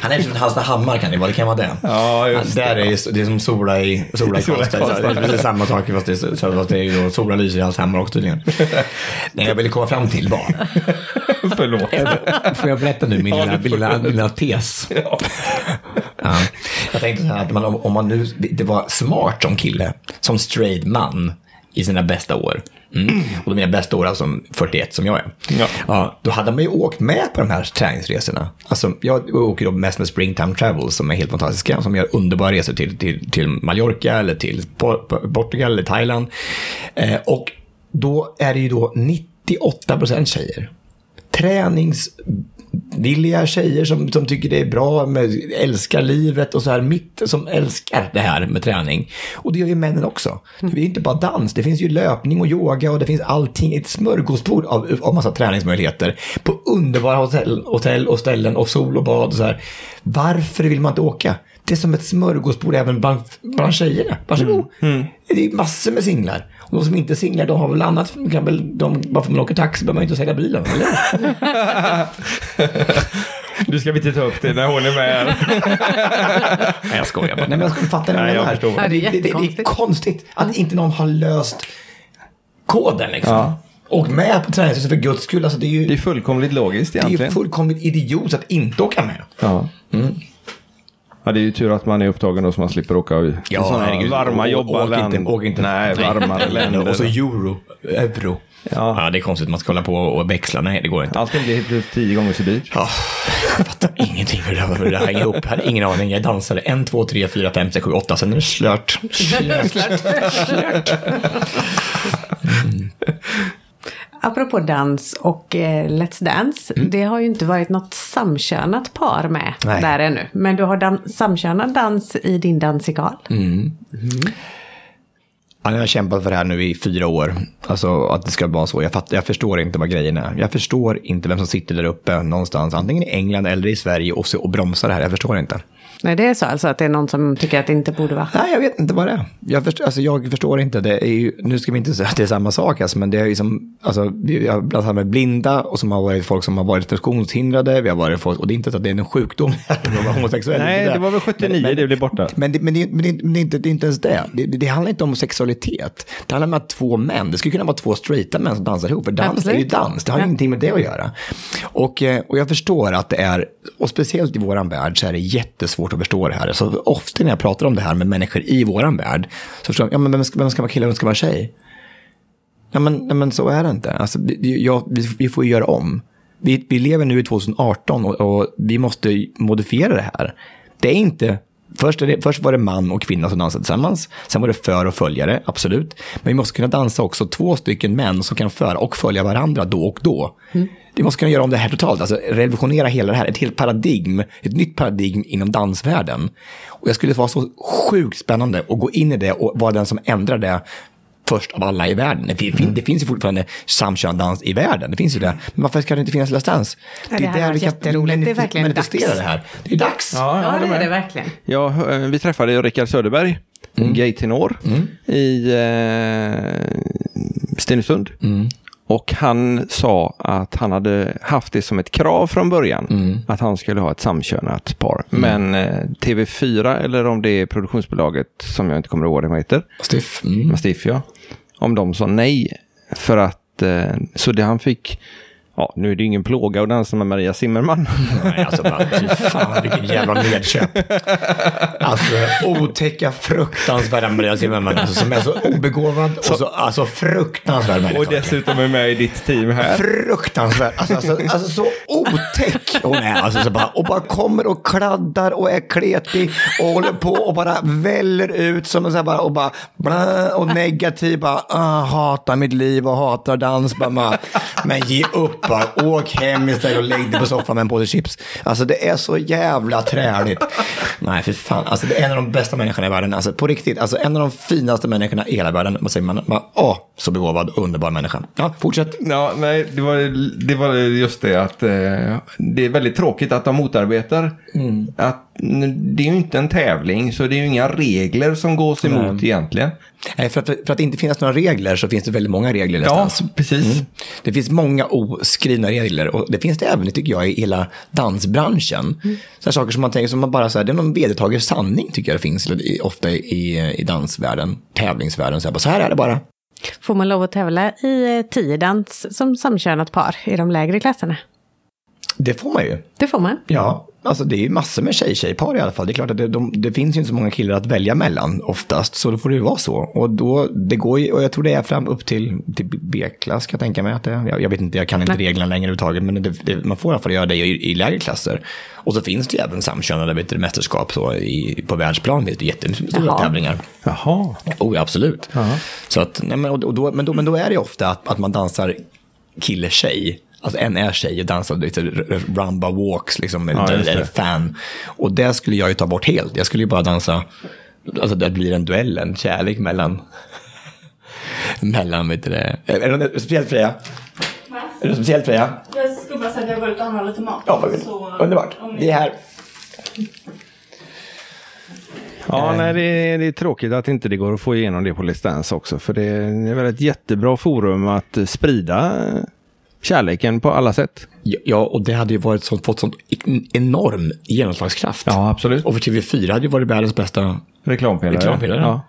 Han är från Hallstahammar kan det vara. Det kan vara det. Ja, just Där är det, det är som sola i, sola i Karlstad. Det är precis samma sak fast det, är, fast det är ju då sola lyser i Hallstahammar också tydligen. Nej, jag ville komma fram till var. Förlåt. Får jag berätta nu min Ja, lilla, lilla, lilla tes? Ja. Jag tänkte så här att man, om om man nu, det var smart som kille, som straight man i sina bästa år. Mm. Och de är bästa år alltså 41 som jag är. Ja. då hade man ju åkt med på de här träningsresorna. Alltså, jag åker då mest med Springtime Travel som är helt fantastiska. Som gör underbara resor till, till, till Mallorca eller till Por- Portugal eller Thailand. Eh, och då är det ju då 98 procent tjejer. Träningsvilliga tjejer som, som tycker det är bra, med, älskar livet och så här, mitt som älskar det här med träning. Och det gör ju männen också. Det är inte bara dans, det finns ju löpning och yoga och det finns allting, ett smörgåsbord av, av massa träningsmöjligheter på underbara hotell, hotell och ställen och sol och bad och så här. Varför vill man inte åka? Det är som ett smörgåsbord även bland, bland tjejerna. Varsågod. Det är massor med singlar. Och de som inte är singlar, de har väl annat. Kan väl, de, bara för att man åker taxi behöver man inte sälja bilen. Eller? Du ska vi inte ta upp det när hon är med här. Nej, jag skojar bara. Nej, men jag ska fatta det Nej, jag här. förstår. Ja, det är det, det, det är konstigt att inte någon har löst koden liksom. Ja. Och med på träningshuset för guds skull. Alltså, det är ju Det är fullkomligt logiskt det är egentligen. fullkomligt idiot att inte åka med. Ja. Ja, det är ju tur att man är upptagen då så man slipper åka i Ja, sådana herregud. varma Å- jobba åk inte- åk inte. Nej, varmare länder. Och så euro, euro. Ja. Ja. det är konstigt. Man ska hålla på och växla. Nej, det går inte. Allting blir typ tio gånger så dyrt. Ja, jag fattar ingenting hur det här, hänger ihop. Jag hade ingen aning. Jag dansade en, två, tre, fyra, fem, sex, sju, åtta. Sen är det slört. Slört. slört. Apropå dans och eh, Let's Dance. Det har ju inte varit något samkönat par med Nej. där ännu. Men du har dan- samkönad dans i din dansikal. Ja, jag har kämpat för det här nu i fyra år. Alltså att det ska vara så. Jag, fattar, jag förstår inte vad grejen är. Jag förstår inte vem som sitter där uppe någonstans, antingen i England eller i Sverige och, så, och bromsar det här. Jag förstår inte. Nej, det är så alltså att det är någon som tycker att det inte borde vara. Nej, jag vet inte vad det är. Jag förstår, alltså, jag förstår inte. Det är ju, nu ska vi inte säga att det är samma sak, alltså, men det är ju som, alltså, vi har bland annat med blinda och som har varit folk som har varit funktionshindrade. Vi har varit folk, och det är inte så att det är en sjukdom att vara homosexuell. Nej, det var väl 79 det blev borta. Men det, men, det, men, det, men det, är inte, det är inte ens det. Det, det. handlar inte om sexualitet. Det handlar om att två män, det skulle kunna vara två straighta män som dansar ihop. För dans är ju Absolut. dans, det har Ja. ingenting med det att göra. Och, eh, och jag förstår att det är, och speciellt i våran värld så är det jättesvårt att förstå det här. Så ofta när jag pratar om det här med människor i våran värld, så förstår de, ja men vem ska, vem ska vara kille och vem ska vara tjej? Ja men, nej, men så är det inte. Alltså, ja, vi, vi får ju göra om. Vi, vi lever nu i 2018 och, och vi måste modifiera det här. Det är inte... Först, är det, först var det man och kvinna som dansade tillsammans. Sen var det för och följare, absolut. Men vi måste kunna dansa också två stycken män som kan föra och följa varandra då och då. Mm. Vi måste kunna göra om det här totalt, alltså revolutionera hela det här. Ett helt paradigm, ett nytt paradigm inom dansvärlden. Och jag skulle vara så sjukt spännande att gå in i det och vara den som ändrar det först av alla i världen. Det, fin- det finns ju fortfarande samkönad dans i världen. Det finns ju det. Men varför ska det inte finnas Let's Dance? Ja, det hade varit jätteroligt. Det är verkligen manifestera dags. det här. Det är dags. Ja, jag håller med. verkligen. Ja, eh, vi träffade ju Rickard Söderberg, Mm. gaytenor, i eh, Stenungsund. Mm. Och han sa att han hade haft det som ett krav från början. Mm. Att han skulle ha ett samkönat par. Men eh, TV4, eller om det är produktionsbolaget som jag inte kommer ihåg vad det heter. Stiff. Mm. Mastiff ja. Om de sa nej. För att, eh, så det han fick, ja nu är det ingen plåga att dansa med Maria Zimmerman. Nej, alltså bara, fy fan vilken jävla nedköp. Alltså otäcka, fruktansvärda Maria Zimmerman alltså, som är så obegåvad och så alltså, fruktansvärd människa. Och dessutom är med i ditt team här. Fruktansvärd, alltså, alltså, alltså så otäck hon är. Alltså, så bara, och bara kommer och kladdar och är kletig och håller på och bara väller ut som en så här bara, och bara blä, och negativ. Bara, ah, hatar mitt liv och hatar dans. Bara, men ge upp bara åk hem istället och lägg dig på soffan med en påse chips. Alltså det är så jävla träligt. Nej, för fan. Alltså det är en av de bästa människorna i världen. Alltså på riktigt, alltså en av de finaste människorna i hela världen. Vad säger man? Bara, Åh, så begåvad, underbar människa. Ja, fortsätt. Ja, nej, det var, det var just det att eh, det är väldigt tråkigt att de motarbetar. Att, det är ju inte en tävling, så det är ju inga regler som gås emot egentligen. Nej, för att, för att det inte finns några regler så finns det väldigt många regler Ja, precis. Det finns många oskrivna regler och det finns det även, tycker jag, i hela dansbranschen. Mm. Så här saker som man tänker som man bara så här, det är någon vedertagen sanning tycker jag det finns ofta i, i dansvärlden, tävlingsvärlden. Så här, bara, så här är det bara. Får man lov att tävla i eh, tiodans som samkönat par i de lägre klasserna? Det får man ju. Det får man. Ja, alltså det är ju massor med tjej-tjej-par i alla fall. Det är klart att det, de, det finns ju inte så många killar att välja mellan oftast, så då får det ju vara så. Och då, det går ju, och jag tror det är fram upp till, till B-klass kan jag tänka mig att det är. Jag, jag vet inte, jag kan inte Nej. reglerna längre överhuvudtaget, men det, det, man får i alla fall göra det i, i lägre klasser. Och så finns det ju även samkönade vet du, mästerskap så i, på världsplan, det jättestora Jaha. tävlingar. Jaha. Oh, ja, absolut. Så att, nej, men, och då, men, då, men då är det ju ofta att, att man dansar kille-tjej. Alltså en är tjej och dansar lite rumba walks, liksom, Ja, eller fan. Och det skulle jag ju ta bort helt. Jag skulle ju bara dansa, alltså det blir en duell, en kärlek mellan, mellan, vet du det. Är det något speciellt Freja? Är det något speciellt Freja? Jag ska bara säga att jag går ut och handlar lite mat. Ja, vad Så- underbart. Vi är här. Ja, nej, det, är, det är tråkigt att inte det går att få igenom det på Let's Dance också. För det är väl ett jättebra forum att eh, sprida eh, kärleken på alla sätt. Ja, och det hade ju varit sånt, fått sånt enorm genomslagskraft. Ja, absolut. Och för TV4 hade ju varit världens bästa Reklampelare. Reklampelare. Ja.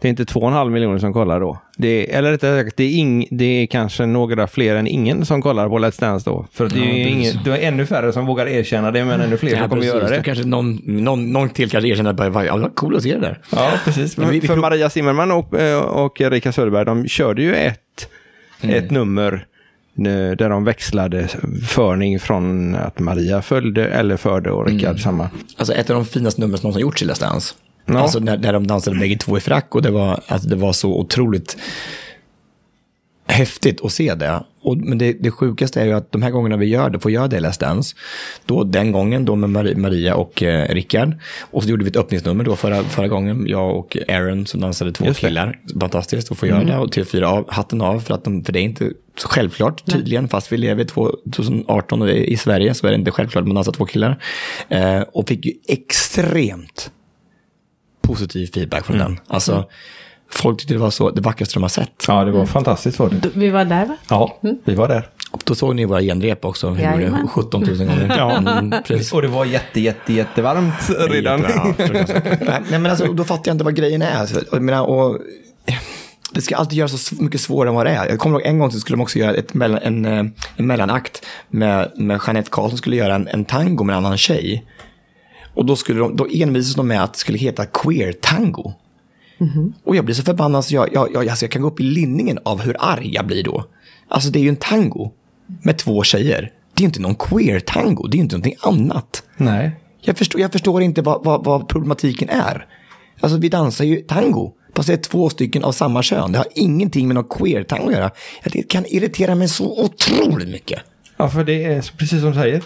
Det är inte två och en halv miljoner som kollar då. Det är, eller rättare sagt, det är, ing, det är kanske några fler än ingen som kollar på Let's Dance då. För det, är Ja, precis. ingen, det är ännu färre som vågar erkänna det, men ännu fler som kommer precis. göra Då det. kanske någon, någon, någon till kanske erkänner att bara, "Vad- ja, vad cool att se det där. Ja, precis. Men vi- vi för Maria Zimmerman och, eh, och Erika Söderberg, de körde ju ett, ett nummer där de växlade förning från att Maria följde eller förde och Rickard samma. Alltså ett av de finaste numren som någonsin gjorts i Let's Dance. Ja. Alltså när, när de dansade bägge två i frack och det var, alltså, det var så otroligt häftigt att se det. Och, men det, det sjukaste är ju att de här gångerna vi gör det, får göra det i Let's Dance, då den gången då med Maria, Maria och eh, Rickard, och så gjorde vi ett öppningsnummer då förra, förra gången, jag och Aaron som dansade två Just det. killar. Fantastiskt att få göra det och TV4 av, hatten av, för, att de, för det är inte självklart tydligen, fast vi lever 2018 och i Sverige så är det inte självklart att man dansar två killar. Eh, och fick ju extremt positiv feedback från den. Alltså, folk tyckte det var så det vackraste de har sett. Ja, det var fantastiskt var det. Vi var där va? Ja, vi var där. Och då såg ni våra genrep också. Vi gjorde Jajamän. 17 000 gånger. Ja. Mm, precis. Och det var jätte, jätte, jättevarmt redan. Nej, nej, men alltså, då fattar jag inte vad grejen är. Alltså, jag menar, och, det ska alltid göras så mycket svårare än vad det är. Jag kommer ihåg en gång så skulle de också göra ett mellan, en, eh, en mellanakt med, med Jeanette Karlsson skulle göra en, en tango med en annan tjej. Och då, skulle de, då envisades de med att det skulle heta queer tango. Och jag blir så förbannad så jag, jag, jag, alltså jag kan gå upp i linningen av hur arg jag blir då. Alltså det är ju en tango med två tjejer. Det är inte någon queer tango, det är inte någonting annat. Nej. Jag förstår, jag förstår inte vad, vad, vad problematiken är. Alltså vi dansar ju tango. Fast det är två stycken av samma kön. Det har ingenting med någon queer-tango att göra. Det kan irritera mig så otroligt mycket. Ja, för det är precis som du säger.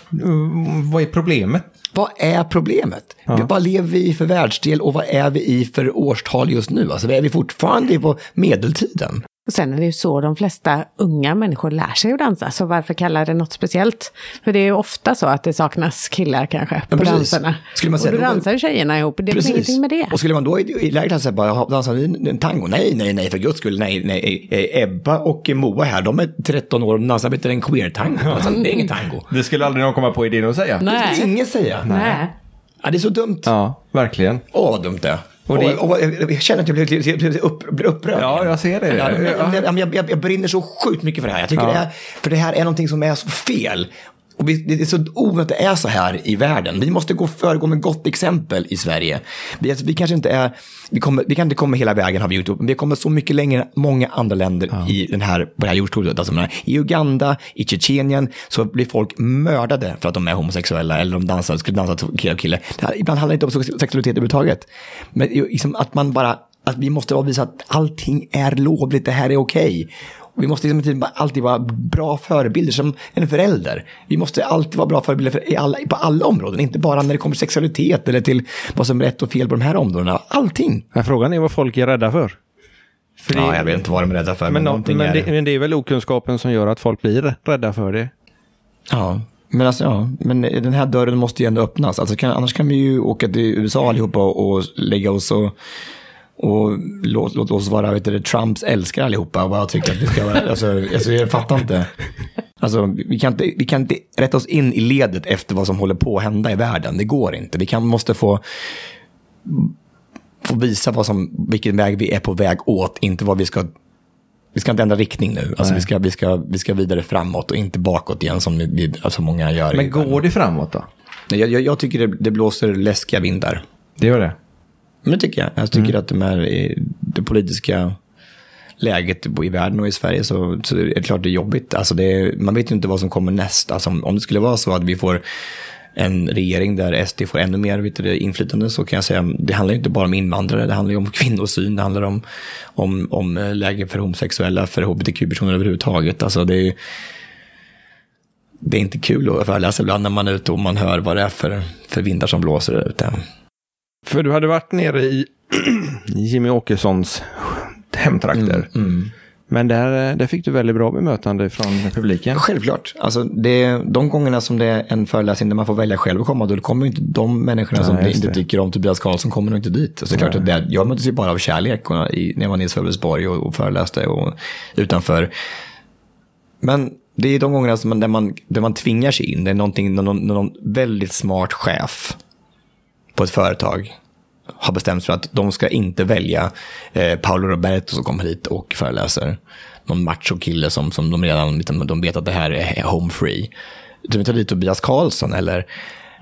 Vad är problemet? Vad är problemet? Vi- Vad lever vi i för världsdel och vad är vi i för årstal just nu? Alltså är vi fortfarande på medeltiden? Och sen är det ju så de flesta unga människor lär sig att dansa, så varför kalla det något speciellt? För det är ju ofta så att det saknas killar kanske på precis. danserna. Skulle man säga och då då- dansar ju tjejerna ihop, det är ingenting med det. Och skulle man då i, lägre klass säga bara, "Jaha, dansar ni en tango? Nej, nej, nej, för guds skull, nej, nej. Eh, Ebba och Moa här, de är 13 år och dansar inte en queer-tango. Alltså, det är ingen tango. Det skulle aldrig någon komma på idén att säga. Det Nej. skulle ingen säga. Nej. Ja, det är så dumt. Ja, verkligen. Åh, vad dumt det är. Och det- och, och, jag känner att jag blir, blir, upp, blir upprörd. Ja, jag ser det. Ja, Jag, jag, jag brinner så sjukt mycket för det här. Jag tycker Ja. det är, för det här är någonting som är så fel. Och vi, det är så onödigt att det är så här i världen. Vi måste gå föregå med gott exempel i Sverige. Vi, alltså, vi kanske inte är, vi, kommer, vi kan inte komma hela vägen har vi gjort, men vi kommer så mycket längre än många andra länder i den här, på det här jordklotet. Alltså, I Uganda, i Tjetjenien så blir folk mördade för att de är homosexuella eller de dansar, skulle dansa kille och kille. Här, ibland handlar det inte om sexualitet överhuvudtaget. Men liksom att man bara att vi måste visa att allting är lovligt, det här är okej. Och Vi måste liksom alltid vara bra förebilder som en förälder. Vi måste alltid vara bra förebilder för i alla, på alla områden, inte bara när det kommer till sexualitet eller till vad som är rätt och fel på de här områdena. Allting. Men frågan är vad folk är rädda för. för Ja, jag vet inte vad de är rädda för, men, men, nå- någonting men, är det, men det är väl okunskapen som gör att folk blir rädda för det. Ja, men alltså ja, men den här dörren måste ju ändå öppnas. Alltså kan, annars kan vi ju åka till USA allihopa och, och lägga oss och, och låt, låt oss vara vet du, Trumps älskare allihopa och bara tycka att vi ska vara, alltså, alltså jag fattar inte. Alltså vi kan inte, vi kan inte rätta oss in i ledet efter vad som håller på att hända i världen. Det går inte. Vi kan, måste få, få visa vad som, vilken väg vi är på väg åt, inte vad vi ska vi ska inte ändra riktning nu. Alltså vi, ska, vi, ska, vi ska vidare framåt och inte bakåt igen som vi, alltså många gör. Men går det framåt då? Jag, jag, jag tycker det, det blåser läskiga vindar. Det gör det. Men det tycker jag. Jag tycker att de här, det politiska läget i världen och i Sverige så, så är det klart det är jobbigt. Alltså det är, man vet ju inte vad som kommer näst. Alltså om, om det skulle vara så att vi får en regering där SD får ännu mer vet du, inflytande så kan jag säga det handlar inte bara om invandrare, det handlar ju om kvinnosyn, det handlar om, om, om eh, läge för homosexuella, för hbtq-personer överhuvudtaget. Alltså det är det är inte kul att föreläsa ibland när man är ute och man hör vad det är för, för vindar som blåser ute. För du hade varit nere i Jimmy Åkessons hemtrakter. Mm. Men där, där fick du väldigt bra bemötande från publiken. Självklart. Alltså det, de gångerna som det är en föreläsning där man får välja själv att komma, då kommer inte de människorna som Nej, just inte tycker om Tobias Karlsson kommer inte dit. Så det klart att det, jag möttes ju bara av kärlek när jag var nere i Sölvesborg och, och föreläste och utanför. Men det är de gångerna som man, där, man, där man tvingar sig in. Det är någonting, någon, någon väldigt smart chef på ett företag har bestämt sig för att de ska inte välja eh, Paolo Roberto som kommer hit och föreläser. Någon macho-kille som, som de redan liksom, de vet att det här är home free. De tar dit Tobias Karlsson eller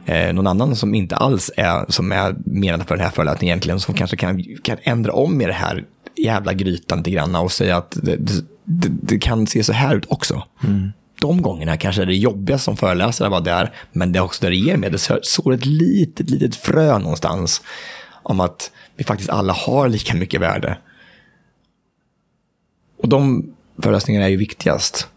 eh, någon annan som inte alls är, som är menad för den här föreläsningen egentligen, som kanske kan, kan ändra om i det här jävla grytan lite grann och säga att det, det, det, det kan se så här ut också. Mm. De gångerna kanske är det jobbiga som föreläsare var där, men det är också där det ger med. Det sår- ett litet, litet frö någonstans om att vi faktiskt alla har lika mycket värde. Och de föreläsningarna är ju viktigast.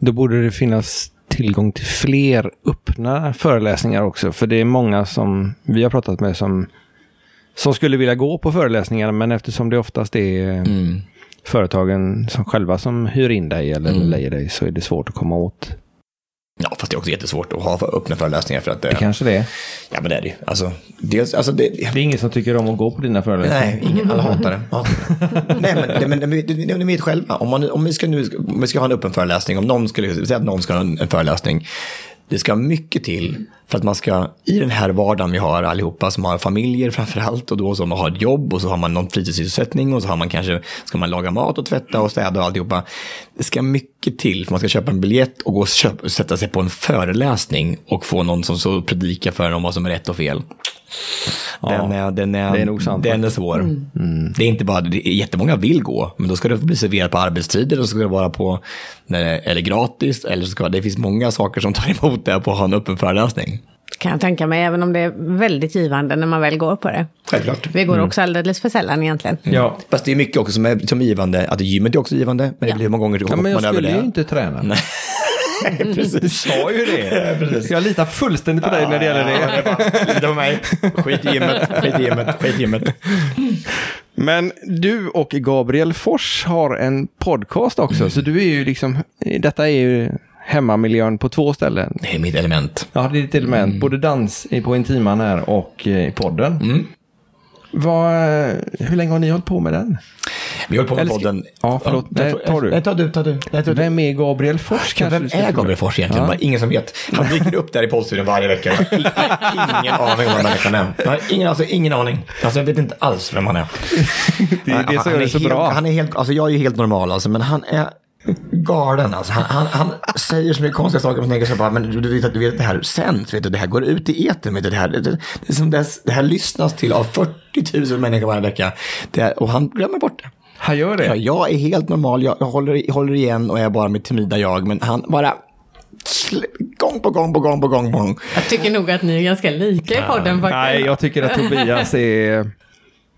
Då borde det finnas tillgång till fler öppna föreläsningar också. För det är många som vi har pratat med som, som skulle vilja gå på föreläsningar. Men eftersom det oftast är Mm. Företagen som själva som hyr in dig eller Mm. lejer dig så är det svårt att komma åt. Ja, fast det är också jättesvårt att ha för öppna föreläsningar för att det... Det kanske det är. Ja, men det är det ju. Alltså, dels, alltså det, Det är ingen som tycker om att gå på dina föreläsningar. Nej, ingen, alla hatar det. Nej, men, det, men det, det, det, vet själva. Om, man, om, vi ska nu, om vi ska ha en öppen föreläsning, om någon skulle säga att någon ska ha en, en föreläsning. Det ska mycket till för att man ska, i den här vardagen vi har allihopa, som har familjer framför allt, och då som har ett jobb och så har man någon fritidssysselsättning och så har man kanske, ska man laga mat och tvätta och städa och alltihopa. Det ska mycket till för att man ska köpa en biljett och gå och köpa, sätta sig på en föreläsning och få någon som så predikar för en om vad som är rätt och fel. Den är, den är, det är nog sant den är svår. Det är inte bara, det är, jättemånga vill gå, men då ska det bli serverat på arbetstider, och så ska det vara på, det, eller gratis, eller så ska det finns många saker som tar emot det på att ha en öppen föreläsning. Kan jag tänka mig, även om det är väldigt givande när man väl går på det. Självklart. Vi går också alldeles för sällan egentligen. Ja. Fast det är mycket också som är, som givande, att gymmet är också givande, men det Ja. blir hur många gånger ja, hoppar men jag man skulle ju det. inte träna. Nej. Du sa ju det. Jag litar fullständigt på dig när det gäller det. Lita på mig. Skit i gymmet, skit i gymmet, skit i gymmet. Men du och Gabriel Fors har en podcast också, så du är ju liksom, detta är ju hemmamiljön på två ställen. Det är mitt element. Ja, det är ditt element. Både dans i- på Intiman här och eh, i podden. Mm. Vad, eh, hur länge har ni hållit på med den? Vi håller på med Eller podden. Ja, förlåt. jag Nej, tar du. Nej, ta du, ta du. Nej, ta du. Vem är Gabriel Fors? Ja, vem är? Gabriel Fors egentligen? Ja. Ingen som vet. Han dyker upp där i poddstudion varje vecka. Har ingen aning om vem människan är. Har ingen, alltså, ingen aning. Alltså, jag vet inte alls vem han är. Det är det som han gör det så helt, bra. Han är helt, alltså, jag är helt normal, alltså, men han är galen. Alltså. Han, han, han säger så mycket konstiga saker. Man tänker så bara, men du, vet, att- du vet att det här sänds, vet du, det här går ut i etern. Vet du, det, här, det, det, som det, det här lyssnas till av 40 000 människor varje vecka. Det och han glömmer bort det. Han gör det? Ja, jag är helt normal, jag, jag håller, håller igen och är bara mitt timida jag, men han bara gång på gång på gång på gång på gång. Jag tycker nog att ni är ganska lika i podden faktiskt. Nej, jag tycker att Tobias är...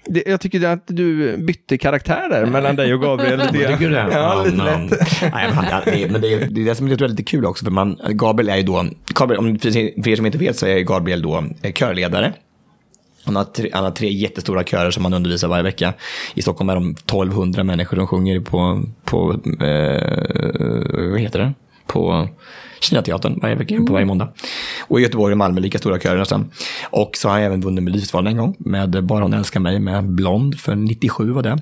Det, jag tycker att du bytte karaktär där mellan dig och Gabriel. lite grann. Tycker du det? Ja, lite men, lätt. nej, men, han, det, men det, är, det är det som jag tror är lite kul också. För man, Gabriel är ju då, Gabriel, om, för er som inte vet så är Gabriel då eh, körledare. Han har, tre, han har tre jättestora körer som han undervisar varje vecka. I Stockholm är de 1200 människor som sjunger på, på eh, vad heter det? På Kinateatern varje vecka, på varje måndag. Och i Göteborg och Malmö lika stora körer nästan. Och så har han även vunnit Melodifestivalen en gång med Bara hon älskar mig med Blond för 97 var det.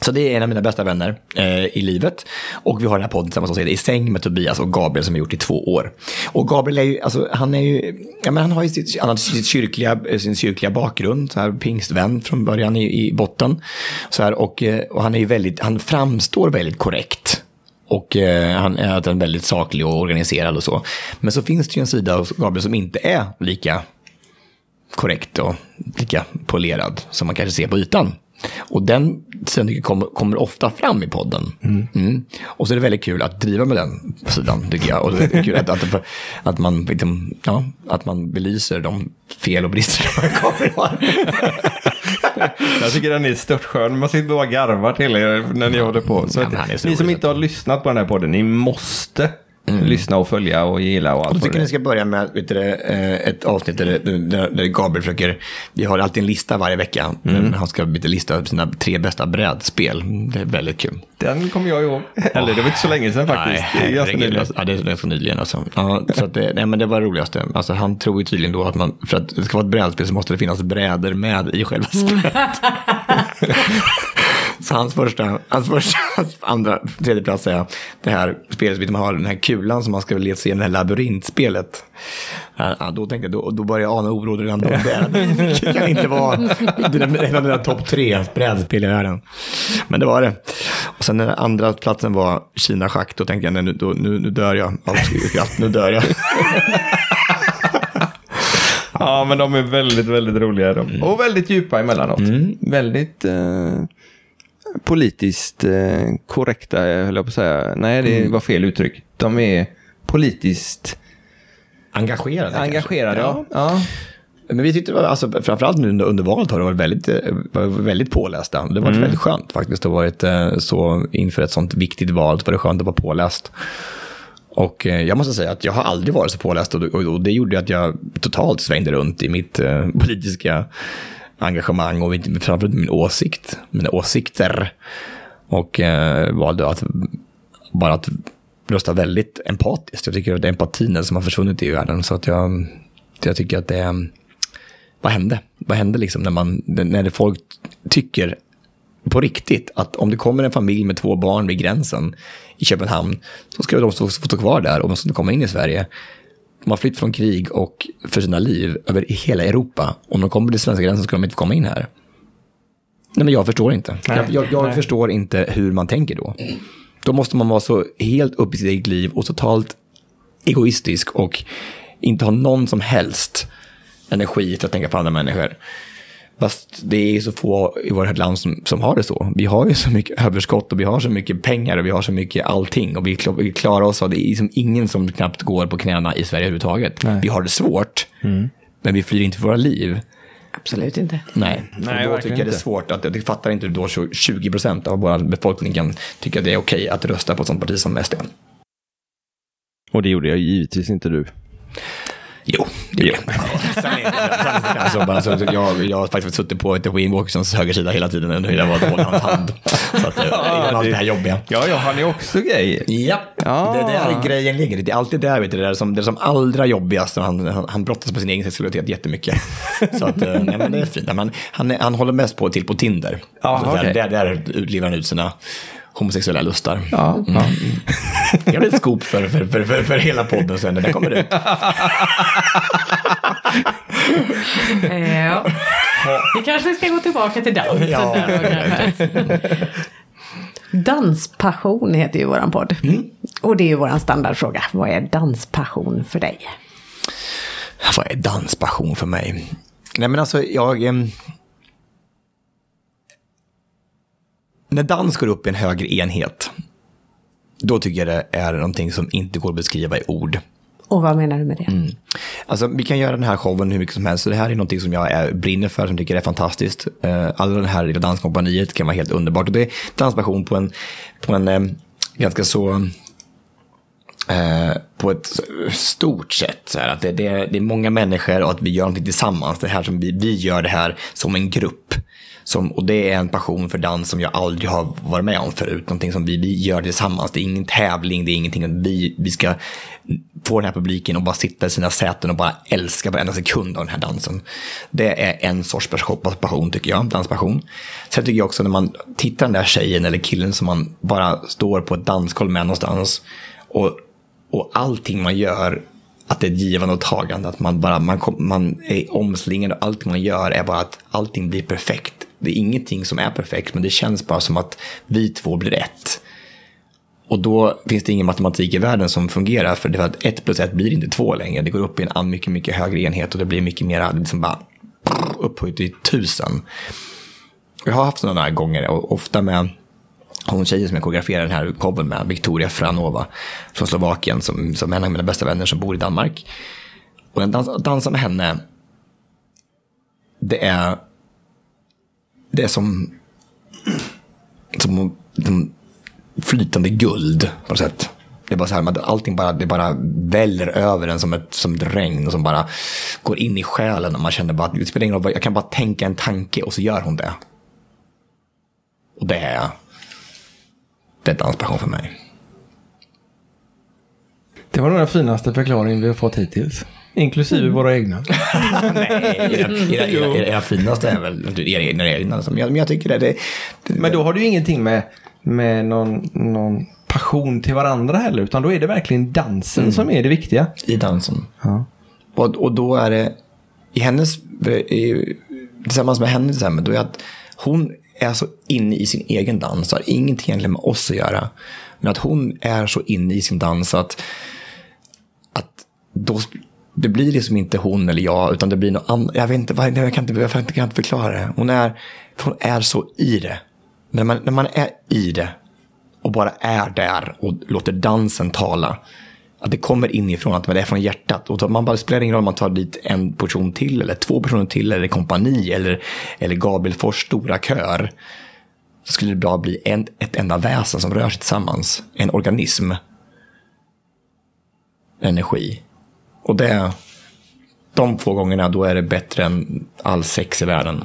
Så det är en av mina bästa vänner eh, i livet. Och vi har den här podden tillsammans, som heter I säng med Tobias och Gabriel som vi gjort i två år. Och Gabriel är ju, alltså, han är ju, ja men han har ju sitt, han har sitt kyrkliga, sin kyrkliga bakgrund, så här pingstvän från början i, i botten. Så här, och, eh, och han är ju väldigt, han framstår väldigt korrekt. Och eh, han är en väldigt saklig och organiserad och så. Men så finns det ju en sida hos Gabriel som inte är lika korrekt och lika polerad som man kanske ser på ytan. Och den sidan kommer, kommer ofta fram i podden. Mm. Och så är det väldigt kul att driva med den sidan, tycker jag. Och det är kul att, att, att, man, liksom, ja, att man belyser de fel och brister som Gabriel har. Jag tycker den är störtskön. Man sitter bara och garvar till er när ni håller på. Så Ja, ni som inte har lyssnat på den här podden, ni måste lyssna och följa och gilla och allt tycker jag är. ni ska börja med vet du, eh, ett avsnitt där, Gabriel försöker, vi har alltid en lista varje vecka. Han ska byta lista över sina tre bästa brädspel. Det är väldigt kul. Den kommer jag ihåg. Eller det var inte så länge sedan faktiskt. det är nyligen. Ja, det är ganska nyligen. Alltså. Ja, så att det, nej, men det var det roligaste. Alltså, han tror ju tydligen då att man, för att det ska vara ett brädspel så måste det finnas brädor med i själva spelet. så hans första, hans första, hans andra, tredje plats är det här spelet som man har, den här kulan som man ska leta sig i, det här labyrintspelet. Ja, ja, då tänkte jag, då, då började jag ana oro redan då. Det kan inte vara en av mina topp tre brädspel i världen. Men det var det. Och sen när andra platsen var Kina schack, då tänkte jag, nej, nu, då, nu, nu dör jag av skratt, nu dör jag. Ja, men de är väldigt, väldigt roliga. De. Och väldigt djupa emellanåt. Väldigt eh, politiskt eh, korrekta, höll jag på att säga. Nej, det var fel uttryck. De är politiskt Engagerade. engagerade. Ja. Ja. Men vi tyckte alltså, framförallt nu under, valet har det varit väldigt, eh, väldigt pålästa. Det har varit väldigt skönt faktiskt. Det har varit eh, så inför ett sånt viktigt val, så var det skönt att vara påläst. Och eh, jag måste säga att jag har aldrig varit så påläst och, det gjorde att jag totalt svängde runt i mitt eh, politiska engagemang och framförallt min åsikt, mina åsikter. Och eh, valde att bara att rösta väldigt empatiskt. Jag tycker att det är empatin som har försvunnit i världen. Så att jag, jag tycker att det är... Vad hände? Vad hände liksom när, man, när folk tycker på riktigt att om det kommer en familj med två barn vid gränsen i Köpenhamn så ska de få stå kvar där och de ska komma in i Sverige. De har flytt från krig och för sina liv över hela Europa. Om de kommer till svenska gränsen ska de inte få komma in här. Nej, men jag förstår inte. Nej, jag jag, jag förstår inte hur man tänker då. Då måste man vara så helt upp i sitt eget liv och totalt egoistisk och inte ha någon som helst energi för att tänka på andra människor. Fast det är så få i vårt land som, som har det så. Vi har ju så mycket överskott och vi har så mycket pengar och vi har så mycket allting. Och vi, klar, vi klarar oss av det. är liksom ingen som knappt går på knäna i Sverige överhuvudtaget. Vi har det svårt, men vi flyr inte för våra liv. Absolut inte. Nej, Nej, och då tycker jag det är svårt. Att, jag fattar inte hur då 20 procent av vår befolkning kan tycka att det är okej att rösta på ett sånt parti som SD. Och det gjorde jag givetvis inte du. Jo, det Jo. sen- alltså, bara, alltså, jag, jag har faktiskt suttit på ett Wayne Walkersons högersida hela tiden under hela varit hålla hans hand. Så att, eh, innan allt det här jobbiga. Ja, ja, han är också gay. Ja, Ja. det är där grejen ligger. Det är alltid där, vet du, det är som, det är som allra jobbigast. när Han, han, han brottas med sin egen sexualitet jättemycket. Så att, eh, nej, men det är fint. Han, är- han håller mest på till på Tinder. Ja, Så okej. där, där, där lever han ut sina homosexuella lustar. Ja, ja. Det blir ett scoop för, för, för, för, för hela podden sen när det kommer ut. Ja. Vi kanske ska gå tillbaka till dansen. Ja. Danspassion heter ju våran podd. Och det är ju våran standardfråga. Vad är danspassion för dig? Vad är danspassion för mig? Nej men alltså jag... när dans går upp i en högre enhet, då tycker jag det är någonting som inte går att beskriva i ord. Och vad menar du med det? Mm. Alltså, vi kan göra den här showen hur mycket som helst. Så det här är något som jag är, brinner för, som tycker är fantastiskt. Uh, alla det här lilla danskompaniet kan vara helt underbart. Och det är danspassion på en, på en eh, ganska så... Eh, på ett stort sätt. Så här, att det, det, det är många människor och att vi gör någonting tillsammans. Det här som vi, vi gör det här som en grupp. Som, och det är en passion för dans som jag aldrig har varit med om förut. Någonting som vi, vi gör tillsammans. Det är ingen tävling, det är ingenting att vi, vi ska få den här publiken att bara sitta i sina säten och bara älska varenda sekund av den här dansen. Det är en sorts passion tycker jag, danspassion. Sen tycker jag också när man tittar den där tjejen eller killen som man bara står på ett dansgolv med någonstans och, och allting man gör att det är ett givande och tagande. Att man bara man, man är omslingad och allting man gör är bara att allting blir perfekt. Det är ingenting som är perfekt, men det känns bara som att vi två blir ett. Och då finns det ingen matematik i världen som fungerar, för det att ett plus ett blir inte två längre. Det går upp i en mycket, mycket högre enhet och det blir mycket mer liksom bara upphöjt i tusen. Jag har haft sådana här gånger, och ofta med hon tjejen som jag koreograferar den här showen med, Victoria Franova från Slovakien, som, som är en av mina bästa vänner som bor i Danmark. Och att dansa med henne, det är det är som, som, som flytande guld på något sätt. Det är bara så här, allting bara, det bara väller över en som ett, som ett regn som bara går in i själen. Och man känner bara att det spelar ingen roll, jag kan bara tänka en tanke och så gör hon det. Och det är, det är danspassion för mig. Det var nog den finaste förklaringen vi har fått hittills. Inklusive mm. våra egna. Nej, era, era, era, era, finaste är väl era egna. egna men, jag, men jag tycker det, det, det, Men då har du ju ingenting med, med någon, någon passion till varandra heller. Utan då är det verkligen dansen mm. som är det viktiga. I dansen. Ja. Och, och då är det, i hennes, i, tillsammans med henne, tillsammans, då är att hon är så inne i sin egen dans. Har ingenting egentligen med oss att göra. Men att hon är så inne i sin dans att, att då det blir liksom inte hon eller jag, utan det blir någon annan. Jag vet inte, jag kan inte, jag kan inte förklara det. Hon är, hon är så i det. När man, när man är i det och bara är där och låter dansen tala. Att det kommer inifrån, att det är från hjärtat. Och man bara spelar ingen roll om man tar dit en person till, eller två personer till, eller kompani, eller, eller Gabriel Fors stora kör. Så skulle det bara bli en, ett enda väsen som rör sig tillsammans. En organism. Energi. Och det, de två gångerna, då är det bättre än all sex i världen.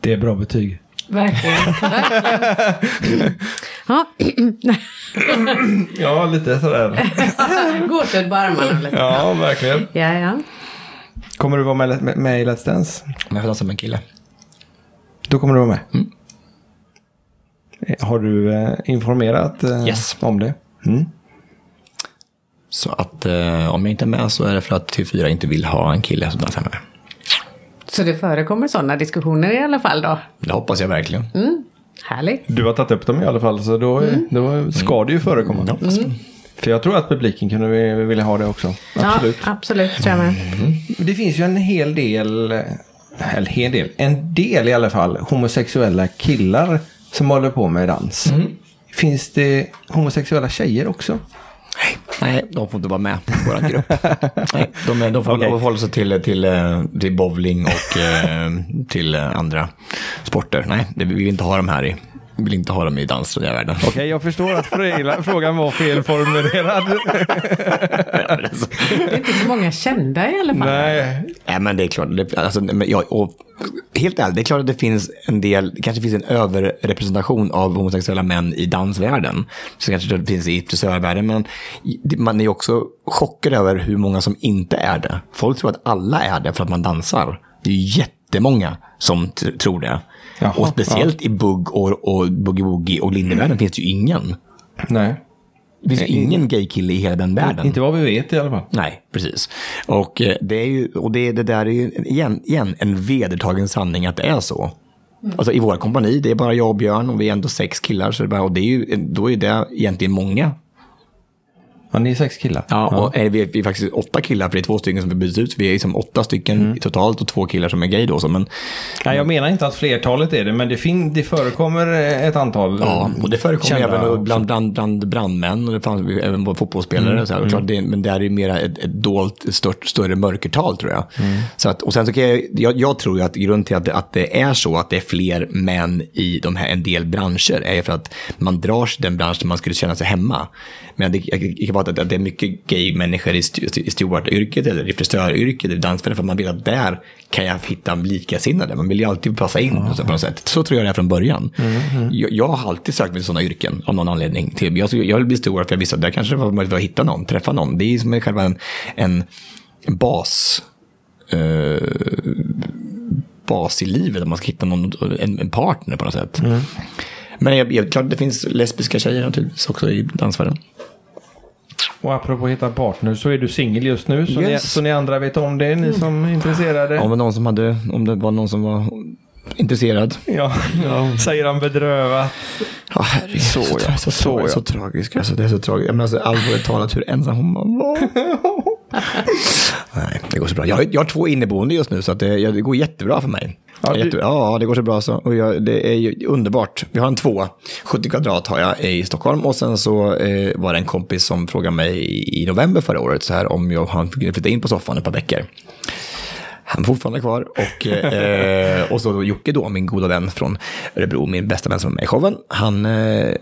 Det är bra betyg. Verkligen. ja. ja, lite sådär. Gåshud på armarna lite. Ja, verkligen. Ja, ja. Kommer du vara med, med, med i Let's Dance? Om jag får dansa med en kille. Då kommer du vara med? Mm. Har du eh, informerat eh, yes. om det? Mm. Så att eh, om jag inte är med så är det för att TV4 inte vill ha en kille som dansar med. Så det förekommer sådana diskussioner i alla fall då? Det hoppas jag verkligen. Mm. Härligt. Du har tagit upp dem i alla fall så då, mm. då ska det ju förekomma. Mm. För jag tror att publiken kunde vilja ha det också. Absolut. Ja, absolut, tror jag med. Mm. Det finns ju en hel del, eller hel del, en del i alla fall homosexuella killar som håller på med dans. Mm. Finns det homosexuella tjejer också? Nej, de får inte vara med i vår grupp. Nej, de, de får okay. hålla sig till, till, eh, till bowling och eh, till andra sporter. Nej, det, vi vill inte ha dem här i. Vi vill inte ha dem i dansvärlden. Okej, okay, jag förstår att frågan var felformulerad. det är inte så många kända i alla fall. Nej, Nej men det är klart. Det, alltså, ja, och, helt ärligt, det är klart att det finns en del, det kanske finns en överrepresentation av homosexuella män i dansvärlden. Så kanske det finns i frisörvärlden, men man är också chockad över hur många som inte är det. Folk tror att alla är det för att man dansar. Det är ju jättemånga som tror det. Jaha, och speciellt ja. i bugg och, och boogie-woogie och lindevärlden finns det ju ingen. Nej. Det finns Nej, ingen gay-kille i hela den världen. Inte vad vi vet i alla fall. Nej, precis. Och eh, det, är ju, och det, det där är ju igen, igen en vedertagen sanning att det är så. Mm. Alltså i vår kompani, det är bara jag och Björn och vi är ändå sex killar. Så det bara, och det är ju, då är det egentligen många. Ja, ni är sex killar. Ja, och eh, vi, är, vi är faktiskt åtta killar, för det är två stycken som vi byts ut. Vi är liksom åtta stycken Mm. totalt och två killar som är gay då. Så, men, Nej, jag menar inte att flertalet är det, men det, fin- det förekommer ett antal. ja, och det förekommer även bland, bland, bland brandmän och det fanns även fotbollsspelare. Mm, Så här, och klart, det, men det är ju mera ett, ett dolt, stört, större mörkertal tror jag. Mm. Så att, och sen så kan jag, jag, jag tror att grunden till att det, att det är så att det är fler män i de här, en del branscher är för att man drar sig den bransch där man skulle känna sig hemma. Men det, det kan vara att det är mycket gay-människor i, stu- i stewardyrket eller i frisöryrket eller dansspelare för man vill att där kan jag hitta likasinnade. Man vill ju alltid passa in så på något sätt. Så tror jag det är från början. Jag, jag har alltid sökt mig till sådana yrken av någon anledning. Till, jag, jag vill bli steward för jag visste att där kanske det var möjligt att hitta någon, träffa någon. Det är som själva en, en, bas. eh, bas i livet, att man ska hitta någon, en, en partner på något sätt. Men jag, jag, klart det finns lesbiska tjejer naturligtvis också i dansvärlden. Och apropå att hitta partner så är du singel just nu. Så, ni, Yes. så ni andra vet om det, ni som är intresserade. Om det, någon som hade, om det var någon som var intresserad. Ja, säger han bedrövat. Ja, herregud. Så, ja. Så, så, så, tragiskt. Alltså, det är så tragiskt. Men alltså, allvarligt talat hur ensam hon var. Nej, det går så bra. Jag har, jag har två inneboende just nu så att det, ja, det går jättebra för mig. Ja, du- Jätte, ja det går så bra så. Och jag, det är ju underbart. Vi har en två, 70 kvadrat har jag i Stockholm. Och sen så eh, var det en kompis som frågade mig i, november förra året så här, om jag han fick flytta in på soffan ett par veckor. Han är fortfarande kvar. Och, eh, och så då Jocke då, min goda vän från Örebro, min bästa vän som är med i showen. Han eh,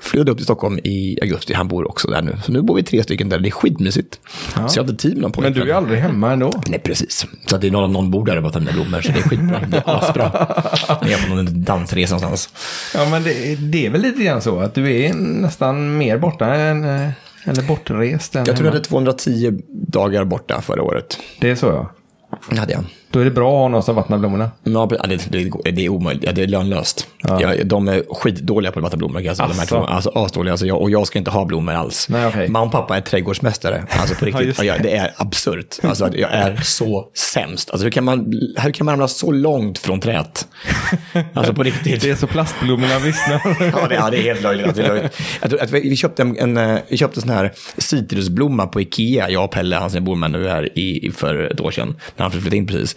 flyttade upp till Stockholm i augusti. Han bor också där nu. Så nu bor vi tre stycken där. Det är skitmysigt. Så jag inte tid med någon Men du pojkvän. är aldrig hemma ändå. Nej, precis. Så det är någon, någon bor där och bara mina blommor. Så det är skitbra. Det är asbra. Jag är på någon dansresa någonstans. Ja, men det, det är väl lite grann så att du är nästan mer borta än, eh, eller bortrest än Jag tror jag hade 210 dagar borta förra året. Det är så ja. Det hade jag. Då är det bra att ha någon som vattnar blommorna. Ja, det, det, det, är omöjligt. Ja, det är lönlöst. Jag, de är skitdåliga på att vattna blommor. jag säga. De två, alltså asdåliga. Alltså, jag, och jag ska inte ha blommor alls. Nej, okej. Mamma och pappa är trädgårdsmästare. Alltså på riktigt. ja, det. är absurt. Alltså, att jag är så sämst. Alltså, hur, kan man, hur kan man ramla så långt från träet? Alltså på riktigt. Det är så plastblommorna vissnar. Ja, det, ja, det är helt löjligt. Är löjligt. Jag tror att vi, vi köpte en, en, eh, vi köpte en sån här citrusblomma på Ikea, jag och Pelle, han som jag bor med nu här, i för ett år sedan, när han flyttade in precis.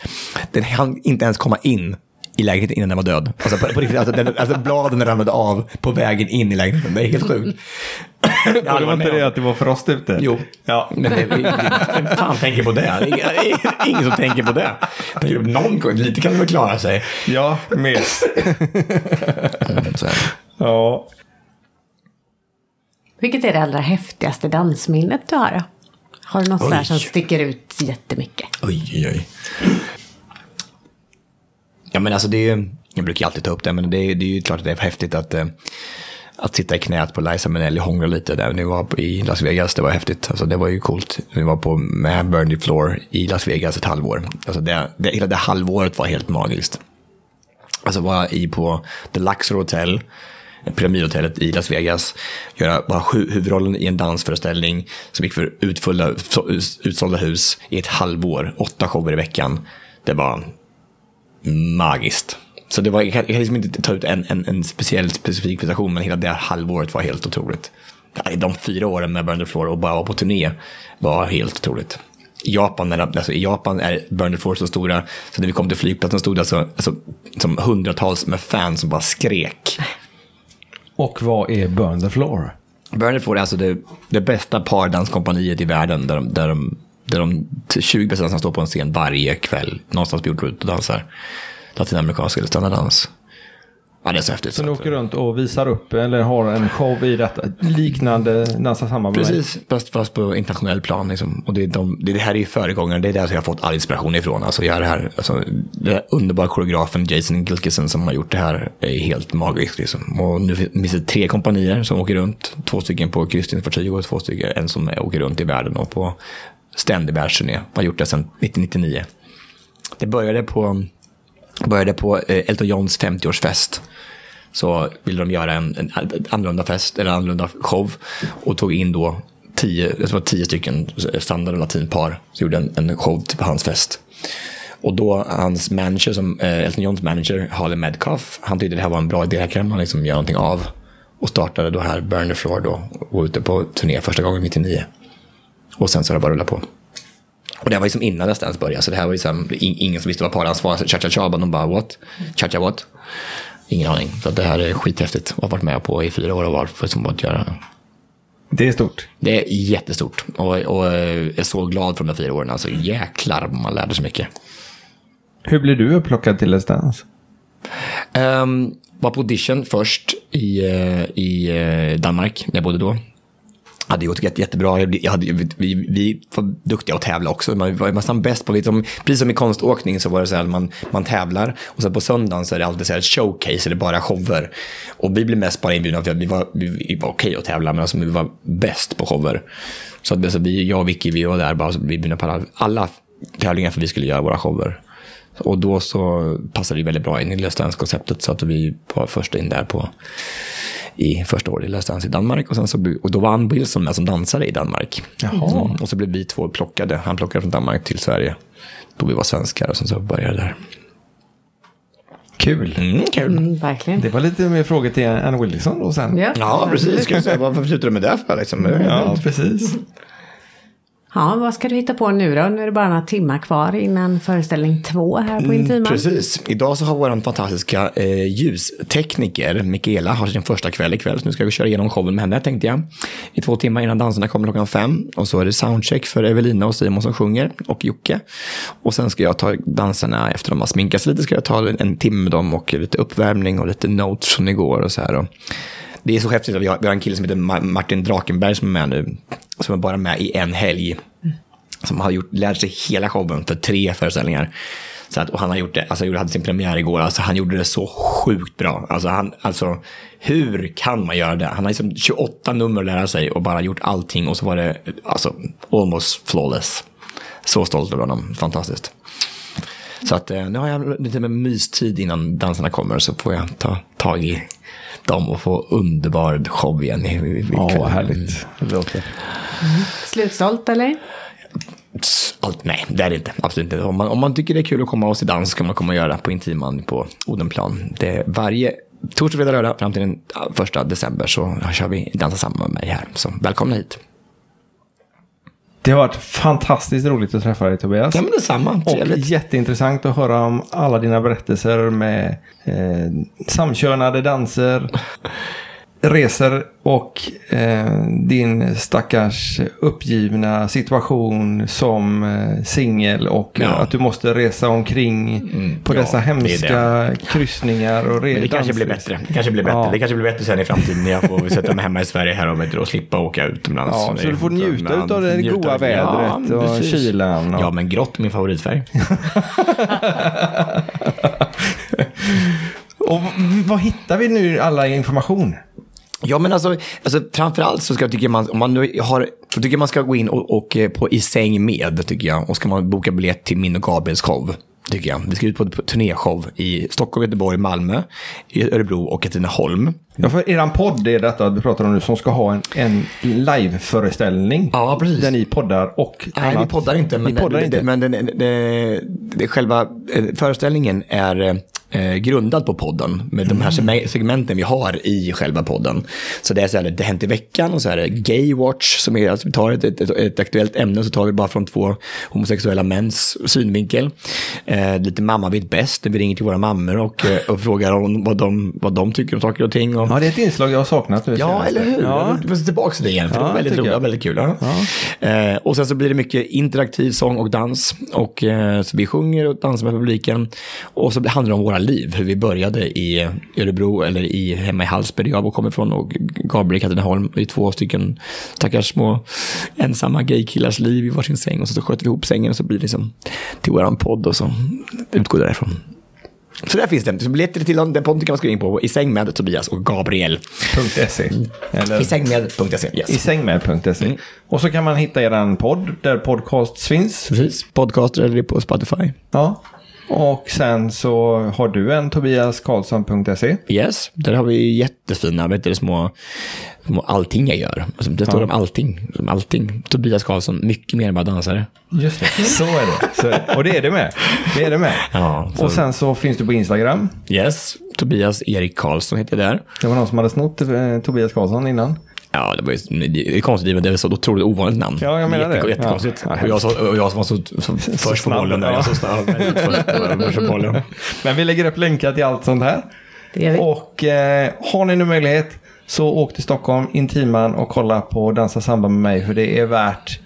Den hann inte ens komma in i lägenheten innan den var död. Alltså på, på riktigt, alltså, den, alltså bladen ramlade av på vägen in i lägenheten. Det är helt sjukt. Och det var inte det att det var frost ute? Jo. Ja. Men det, vem fan tänker på det? Det ingen- Ingen som tänker på det. Tänker Någon, lite kan de väl klara sig. Ja, här. Ja. Vilket är det allra häftigaste dansminnet du har? Har du något där Oj. som sticker ut jättemycket? Oj, oj, oj. Ja, men alltså det är, jag brukar alltid ta upp det, men det är, det är ju klart att det är häftigt att, eh, att sitta i knät på Liza Minnelli och hångla lite där. Ni var på, i Las Vegas, det var häftigt. Alltså det var ju coolt. Vi var på med Bernie Floor i Las Vegas ett halvår. Alltså det, det, hela det halvåret var helt magiskt. Alltså var i på The Luxor Hotel, pyramidhotellet i Las Vegas, göra bara sju huvudrollen i en dansföreställning som gick för utfulla, utsålda hus i ett halvår, åtta shower i veckan. Det var magiskt. Så det var, jag kan, jag kan liksom inte ta ut en, en, en speciell specifik prestation, men hela det här halvåret var helt otroligt. De fyra åren med Burn the Floor och bara vara på turné var helt otroligt. I Japan, alltså, I Japan är Burn the Floor så stora, så när vi kom till flygplatsen stod det alltså, alltså, som hundratals med fans som bara skrek. Och vad är Burn the Floor? Burn the Floor är alltså det, det bästa pardanskompaniet i världen, där de, där de, där de 20 bästa dansarna står på en scen varje kväll, någonstans på jordklotet och dansar latinamerikansk eller standarddans. Ja, det är så häftigt. Att- åker runt och visar upp eller har en show i detta. Liknande med mig. Precis, fast, fast på internationell plan. Liksom. Och det, är de, det, det här är ju föregångare, det är där jag har fått all inspiration ifrån. Alltså, jag är här, alltså, den här underbara koreografen Jason Gilkison som har gjort det här är helt magiskt. Liksom. Och nu finns det tre kompanier som åker runt. Två stycken på Kristin Fartyg och två stycken, en som åker runt i världen och på ständig världsturné. Har gjort det sedan 1999. Det började på, började på eh, Elton Johns 50-årsfest så ville de göra en, en, annorlunda fest, eller annorlunda show. Och tog in då tio, jag tror tio stycken standard och latinpar. som gjorde en, en show till på hans fest. Och då hans manager, som, eh, Elton Johns manager, Harley Medcalf, han tyckte det här var en bra idé, det här kan man liksom göra någonting av. Och startade då här Burn the Floor då. Och var ute på turné första gången 99. Och sen så har det bara rullat på. Och det här var liksom innan Let's Dance började. Så det här var liksom in- ingen som visste vad pardans var. Cha-cha-cha, bara de bara what? Cha-cha what? Ingen aning. Så att det här är skithäftigt. Och har varit med på i fyra år och var för som att göra. Det är stort. Det är jättestort. Och, och eh, är så glad för de där fyra åren. Alltså jäklar man lärde sig mycket. Hur blir du upplockad till Let's Dance? Um, var på audition först i, eh, i eh, Danmark, när jag bodde då. Hade gjort jätte, jättebra. Jag, hade, vi, vi var duktiga att tävla också. Man var nästan bäst på, liksom, precis som i konståkning så var det så här, man, man tävlar och sen på söndagen så är det alltid så här showcase, eller bara shower. Och vi blev mest bara inbjudna för att vi var, vi, vi var okej att tävla, men alltså, vi var bäst på shower. Så att, alltså, vi, jag och Vicky, vi var där bara, vi bjudna på alla, alla tävlingar för att vi skulle göra våra shower. Och då så passade vi väldigt bra in i Let's konceptet så att vi var först in där på i första året i Let's Dance i Danmark. Och, sen så, och då var Ann Wilson med som dansare i Danmark. Jaha. Mm. Och så blev vi två plockade. Han plockade från Danmark till Sverige. Då vi var svenskar och sen så började det där. Kul. Mm, kul. Mm, verkligen. Det var lite mer frågor till Ann Wilson då sen. Ja, Ja, precis. Ska jag säga, varför slutar du med det för? Liksom? Ja, precis. Ja, vad ska du hitta på nu då? Nu är det bara några timmar kvar innan föreställning två här på Intiman. Mm, Precis. Idag så har vår fantastiska eh, ljustekniker Mikaela har sin första kväll ikväll. Så nu ska vi köra igenom showen med henne tänkte jag. I två timmar innan danserna kommer klockan fem. Och så är det soundcheck för Evelina och Simon som sjunger och Jocke. Och sen ska jag ta dansarna efter de har sminkat sig lite. Ska jag ta en, en timme med dem och lite uppvärmning och lite notes från igår och så här. Och det är så häftigt att vi har, vi har en kille som heter Ma- Martin Drakenberg som är med nu. Som är bara med i en helg som har gjort, lärt sig hela showen för tre föreställningar. Så att, och han har gjort det, alltså han hade sin premiär igår, alltså han gjorde det så sjukt bra. Alltså, han, alltså hur kan man göra det? Han har liksom 28 nummer att lära sig och bara gjort allting och så var det alltså almost flawless. Så stolt över honom, fantastiskt. Så att eh, nu har jag lite med mystid innan dansarna kommer så får jag ta tag i dem och få underbar show igen ikväll. Ja, härligt. Det låter. Slutsålt eller? Allt, nej, det är det inte. Absolut inte. Om man, om man tycker det är kul att komma och se dans så kan man komma och göra det på Intiman på Odenplan. Det är varje torsdag, fredag, lördag fram till den första december så kör vi Dansa samman med mig här. Så välkomna hit. Det har varit fantastiskt roligt att träffa dig Tobias. Ja, men detsamma. Och Trevligt. jätteintressant att höra om alla dina berättelser med eh, samkönade danser, resor och eh, din stackars uppgivna situation som eh, singel och Ja. att du måste resa omkring på ja, dessa det är hemska kryssningar och re- Men det kanske blir bättre. Det kanske blir bättre. Ja. Det kanske blir bättre sen i framtiden när jag får sätta mig hemma i Sverige här och, vet du, och slippa åka utomlands. Ja, Det så du får njuta men- utav det njuta goda av det. vädret och precis. kylan och- Ja, men grått är min favoritfärg. Och vad hittar vi nu alla information? Ja, men alltså, alltså framförallt så ska, tycker jag man, om man nu har, så tycker man ska gå in och, och eh, på I säng med, tycker jag. Och ska man boka biljett till min och Gabriels show, tycker jag. Vi ska ut på på turnéshow i Stockholm, Göteborg, Malmö, i Örebro och Katrineholm. Ja, för eran podd är detta du pratar om nu som ska ha en, en liveföreställning. Ja, precis. Där ni poddar och Nej, vi poddar inte. Men, Ni poddar det, inte? Det, men det, det, det, själva eh, föreställningen är eh, grundad på podden. Med de här seg- segmenten vi har i själva podden. Så det är så här, det hänt i veckan och så är det Gaywatch. Som är, alltså vi tar ett, ett, ett aktuellt ämne och så tar vi bara från två homosexuella mäns synvinkel. Eh, lite mamma vet bäst. Vi ringer till våra mammor och, eh, och frågar om vad de, vad de tycker om saker och ting. Och, Ja, det är ett inslag jag har saknat. Ja, eller hur? Ja. Jag vill tillbaka till det igen, för Ja, det var väldigt roligt, jag. väldigt kul. Ja. Eh, och sen så blir det mycket interaktiv sång och dans. Och, eh, så vi sjunger och dansar med publiken. Och så handlar det om våra liv, hur vi började i Örebro eller i, hemma i Hallsberg, där jag kommer ifrån, och Gabriel i Katrineholm. Vi är två stycken stackars små ensamma gaykillars liv i varsin säng. Och så, så sköter vi ihop sängen och så blir det liksom till våran podd och så utgår därifrån. Så där finns det. Så biljetter till den podden kan man skriva in på i säng med Tobias och Gabriel. .se. Eller I sängmed.se. Yes. i sängmed.se. Mm. Och så kan man hitta eran podd där podcasts finns. Precis. Podcaster eller på Spotify. Ja. Och sen så har du en tobiaskarlsson.se. Yes, där har vi jättefina vet du, små, små allting jag gör. Alltså, det står om allting. Som allting. Tobias Karlsson, mycket mer än bara dansare. Just det, så är det. Så är det. Och det är det med. Det är det med. Ja, så- Och sen så finns du på Instagram. Yes, Tobias Erik Karlsson heter jag där. Det var någon som hade snott eh, Tobias Karlsson innan. Ja, det var ju det är konstigt, men det är så otroligt ovanligt namn. Ja, jag menar Jätte, det. Jättekonstigt. Ja. och, jag, så, och jag som var så, så först på bollen. Där, ja. jag så snabb, först på- först på bollen. Men vi lägger upp länkar till allt sånt här. Det gör vi. Och eh, har ni nu möjlighet så åk till Stockholm, Intiman och kolla på Dansa samba med mig för det är värt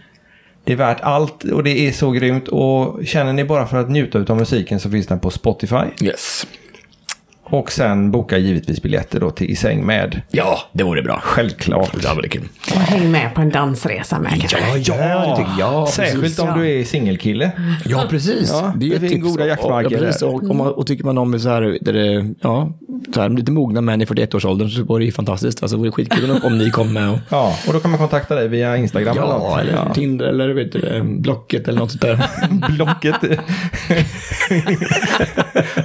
det är värt allt och det är så grymt. Och känner ni bara för att njuta av musiken så finns den på Spotify. Yes. Och sen boka givetvis biljetter då till I säng med. Ja, det vore bra. Självklart. Det var kul. Och häng med på en dansresa med kanske. Ja, det tycker jag. Särskilt precis. om du är singelkille. Ja, precis. Ja, det är det ett tips. goda Och- jaktmarker Ja, precis. Och, om man, och tycker man om så här, där det, ja, så här, lite mogna män i 41-årsåldern så var det ju fantastiskt. Alltså, det vore skitkul om- ni kom med och Ja, och då kan man kontakta dig via Instagram eller Ja, något. eller Tinder eller vet du, Blocket eller något sånt där. Blocket.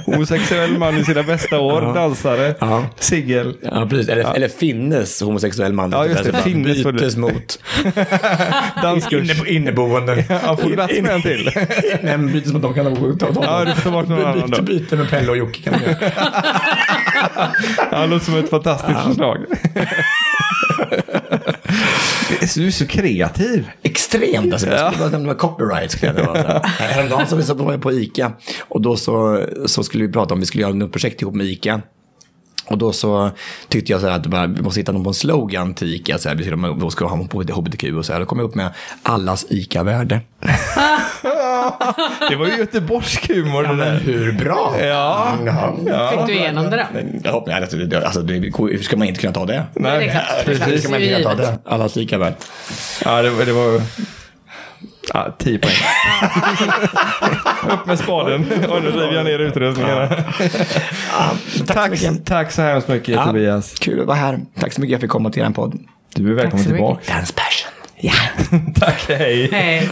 Homosexuell man i sina bästa år, dansare, Ja. singel. Ja, precis. Eller, eller finnes homosexuell man. Ja, just det. Alltså, Finnes för det. bytes mot Danskurs. inne, inneboende. Ja, får du plats med en till? Nej, men bytes mot de kan de ta, ta Ja, du får ta bort någon annan då. Byte, med Pelle och Jocke kan man göra. Ja, det låter som ett fantastiskt förslag. Du är så kreativ. Extremt. Alltså, jag skulle bara nämna copyright. Häromdagen så var jag på ICA och då så, så skulle vi prata om vi skulle göra något projekt ihop med ICA. Och då så tyckte jag så här att bara, vi måste hitta någon slogan till ICA. Så här, vi ska- då ska ha på HBTQ och så här. Då kom jag upp med allas ICA-värde. Det var ju göteborgsk humor det där. hur bra? Ja. ja. Fick du igenom det då? Men Jag hoppas, alltså, det, alltså, det, hur ska man inte kunna ta det? Nej, det är klart. Klart. Hur ska man Det är inte kunna ta det? Allas ICA-värde. Ja, det, var- det var... Ja, 10 poäng. Upp med spaden. Och nu river jag ner utrustningarna. Ja, tack, så mycket. Tack, tack så hemskt mycket Ja, Tobias. Kul att vara här. Tack så mycket för att jag fick komma till er podd. Du är välkommen så tillbaka. Dance passion. Ja. Tack, hej. Hej.